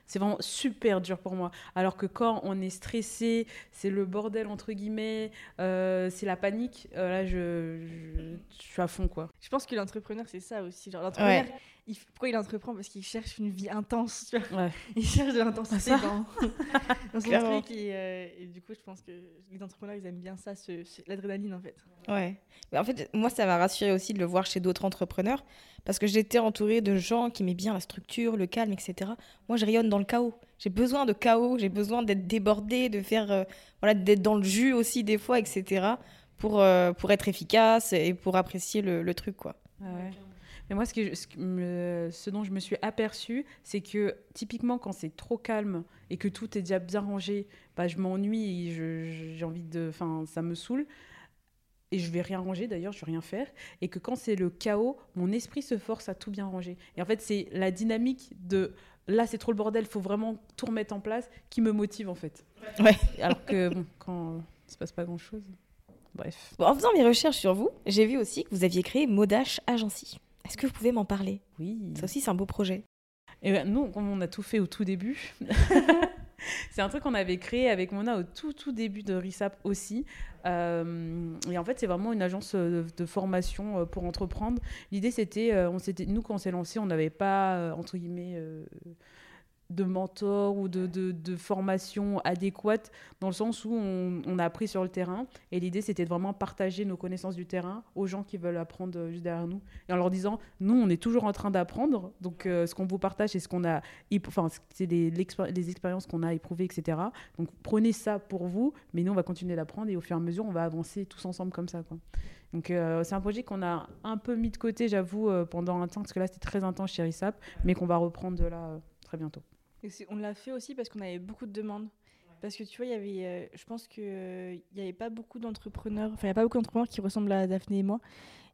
C'est vraiment super dur pour moi. Alors que quand on est stressé, c'est le bordel entre guillemets, euh, c'est la panique. euh, là, je, je, je suis à fond quoi. Je pense que l'entrepreneur, c'est ça aussi. Genre, l'entrepreneur, il- pourquoi il entreprend? Parce qu'il cherche une vie intense. Tu vois Ouais. [laughs] Il cherche de l'intensité Ça. dans, [laughs] dans son Clairement. truc. Et, euh, et du coup, je pense que les entrepreneurs, ils aiment bien ça, ce, ce- l'adrénaline en fait. Ouais. Mais en fait, moi, ça m'a rassuré aussi de le voir chez d'autres entrepreneurs parce que j'étais entourée de gens qui aimaient bien la structure, le calme, etc. Moi, je rayonne dans le chaos. J'ai besoin de chaos, j'ai besoin d'être débordée, de faire, euh, voilà, d'être dans le jus aussi des fois, etc. pour, euh, pour être efficace et pour apprécier le, le truc, quoi. Ouais. Mais moi, ce, que je- ce, que me- ce dont je me suis aperçue, c'est que typiquement, quand c'est trop calme et que tout est déjà bien rangé, bah, je m'ennuie et j'ai envie de. Enfin, ça me saoule. Et je vais rien ranger d'ailleurs, je vais rien faire. Et que quand c'est le chaos, mon esprit se force à tout bien ranger. Et en fait, c'est la dynamique de là, c'est trop le bordel, il faut vraiment tout remettre en place qui me motive en fait. Ouais. [laughs] Alors que bon, quand il se passe pas grand chose. Bref. Bon, en faisant mes recherches sur vous, j'ai vu aussi que vous aviez créé Modash Agency. Est-ce que vous pouvez m'en parler? Oui. Ça aussi, c'est un beau projet. Et ben, nous, comme on a tout fait au tout début, [laughs] c'est un truc qu'on avait créé avec Mona au tout, tout début de RISAP aussi. Euh, et en fait, c'est vraiment une agence euh, de, de formation euh, pour entreprendre. L'idée, c'était, on s'était, nous, quand on s'est lancé, on n'avait pas, entre guillemets, euh, de mentor ou de, de, de formation adéquate, dans le sens où on, a appris sur le terrain. Et l'idée, c'était de vraiment partager nos connaissances du terrain aux gens qui veulent apprendre euh, juste derrière nous. Et en leur disant, nous, on est toujours en train d'apprendre. Donc, euh, ce qu'on vous partage, c'est ce qu'on a, enfin, c'est l'expé- les expériences qu'on a éprouvées, etc. Donc, prenez ça pour vous, mais nous, on va continuer d'apprendre et au fur et à mesure, on va avancer tous ensemble comme ça. Quoi. Donc, euh, c'est un projet qu'on a un peu mis de côté, j'avoue, pendant un temps, parce que là, c'était très intense chez RISAP, mais qu'on va reprendre de là très bientôt. Et on l'a fait aussi parce qu'on avait beaucoup de demandes. Parce que tu vois, il y avait, euh, je pense qu'il n'y avait pas beaucoup d'entrepreneurs, enfin, il n'y a pas beaucoup d'entrepreneurs qui ressemblent à Daphné et moi.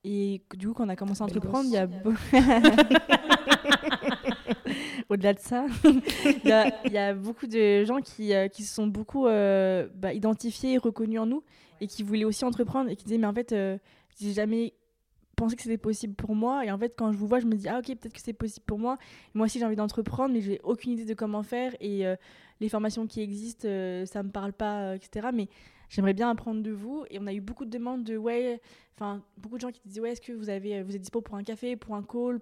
Et du coup, quand on a commencé à entreprendre, il y a. [laughs] Au-delà de ça, il y, a- il y a beaucoup de gens qui, euh, qui se sont beaucoup euh, bah, identifiés et reconnus en nous et qui voulaient aussi entreprendre et qui disaient, mais en fait, j'ai jamais pensé que c'était possible pour moi. Et en fait, quand je vous vois, je me dis, ah ok, peut-être que c'est possible pour moi. Moi aussi, j'ai envie d'entreprendre, mais j'ai aucune idée de comment faire. Et euh, les formations qui existent, euh, ça me parle pas, euh, etc. Mais j'aimerais bien apprendre de vous. Et on a eu beaucoup de demandes de, ouais, enfin, beaucoup de gens qui disaient, ouais, est-ce que vous, avez, euh, vous êtes dispo pour un café, pour un call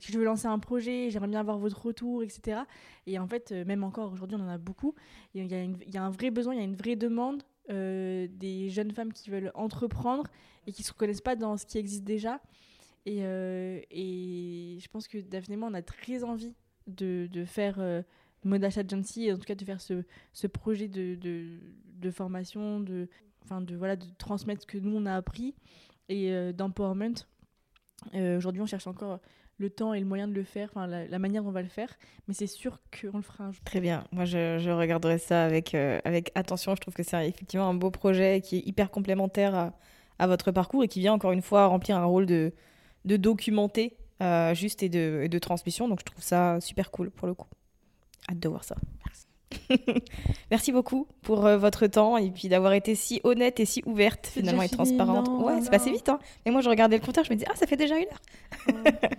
Si je veux lancer un projet, j'aimerais bien avoir votre retour, etc. Et en fait, même encore aujourd'hui, on en a beaucoup. Il y a un vrai besoin, il y a une vraie demande euh, des jeunes femmes qui veulent entreprendre et qui ne se reconnaissent pas dans ce qui existe déjà. Et, euh, je pense que Daphné moi, on a très envie de, faire euh, Modash Agency, en tout cas de faire ce, ce projet de, de, de formation, de, de, voilà, de transmettre ce que nous, on a appris et euh, d'empowerment. Aujourd'hui, on cherche encore le temps et le moyen de le faire, enfin la, la manière dont on va le faire, mais c'est sûr qu'on le fera un jour. Très bien. Moi, je, je regarderai ça avec, euh, avec attention. Je trouve que c'est effectivement un beau projet qui est hyper complémentaire à, à votre parcours et qui vient encore une fois remplir un rôle de, de documenter euh, juste et de, et de transmission. Donc, je trouve ça super cool pour le coup. Hâte de voir ça. Merci. [laughs] Merci beaucoup pour euh, votre temps et puis d'avoir été si honnête et si ouverte finalement et fini, transparente. non, ouais, c'est passé vite. Hein. Et moi, je regardais le compteur, je me dis, ah, ça fait déjà une heure. [laughs]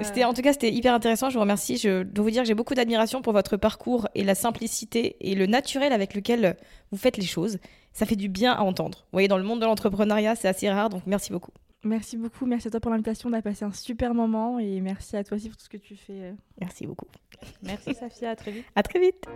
C'était en tout cas c'était hyper intéressant. Je vous remercie. Je dois vous dire que j'ai beaucoup d'admiration pour votre parcours et la simplicité et le naturel avec lequel vous faites les choses. Ça fait du bien à entendre. Vous voyez, dans le monde de l'entrepreneuriat, c'est assez rare. Donc merci beaucoup. Merci beaucoup, merci à toi pour l'invitation. On a passé un super moment et merci à toi aussi pour tout ce que tu fais. euh. Merci beaucoup. Merci Safia, à très vite. À très vite.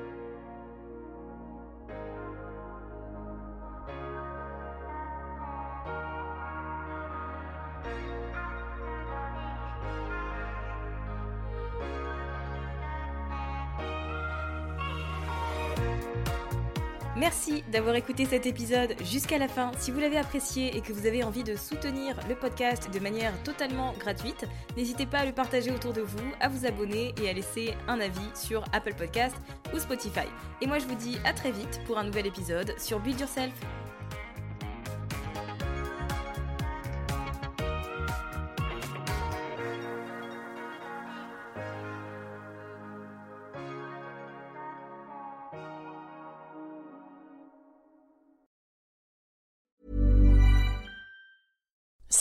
D'avoir écouté cet épisode jusqu'à la fin. Si vous l'avez apprécié et que vous avez envie de soutenir le podcast de manière totalement gratuite, n'hésitez pas à le partager autour de vous, à vous abonner et à laisser un avis sur Apple Podcast ou Spotify. Et moi je vous dis à très vite pour un nouvel épisode sur Build Yourself.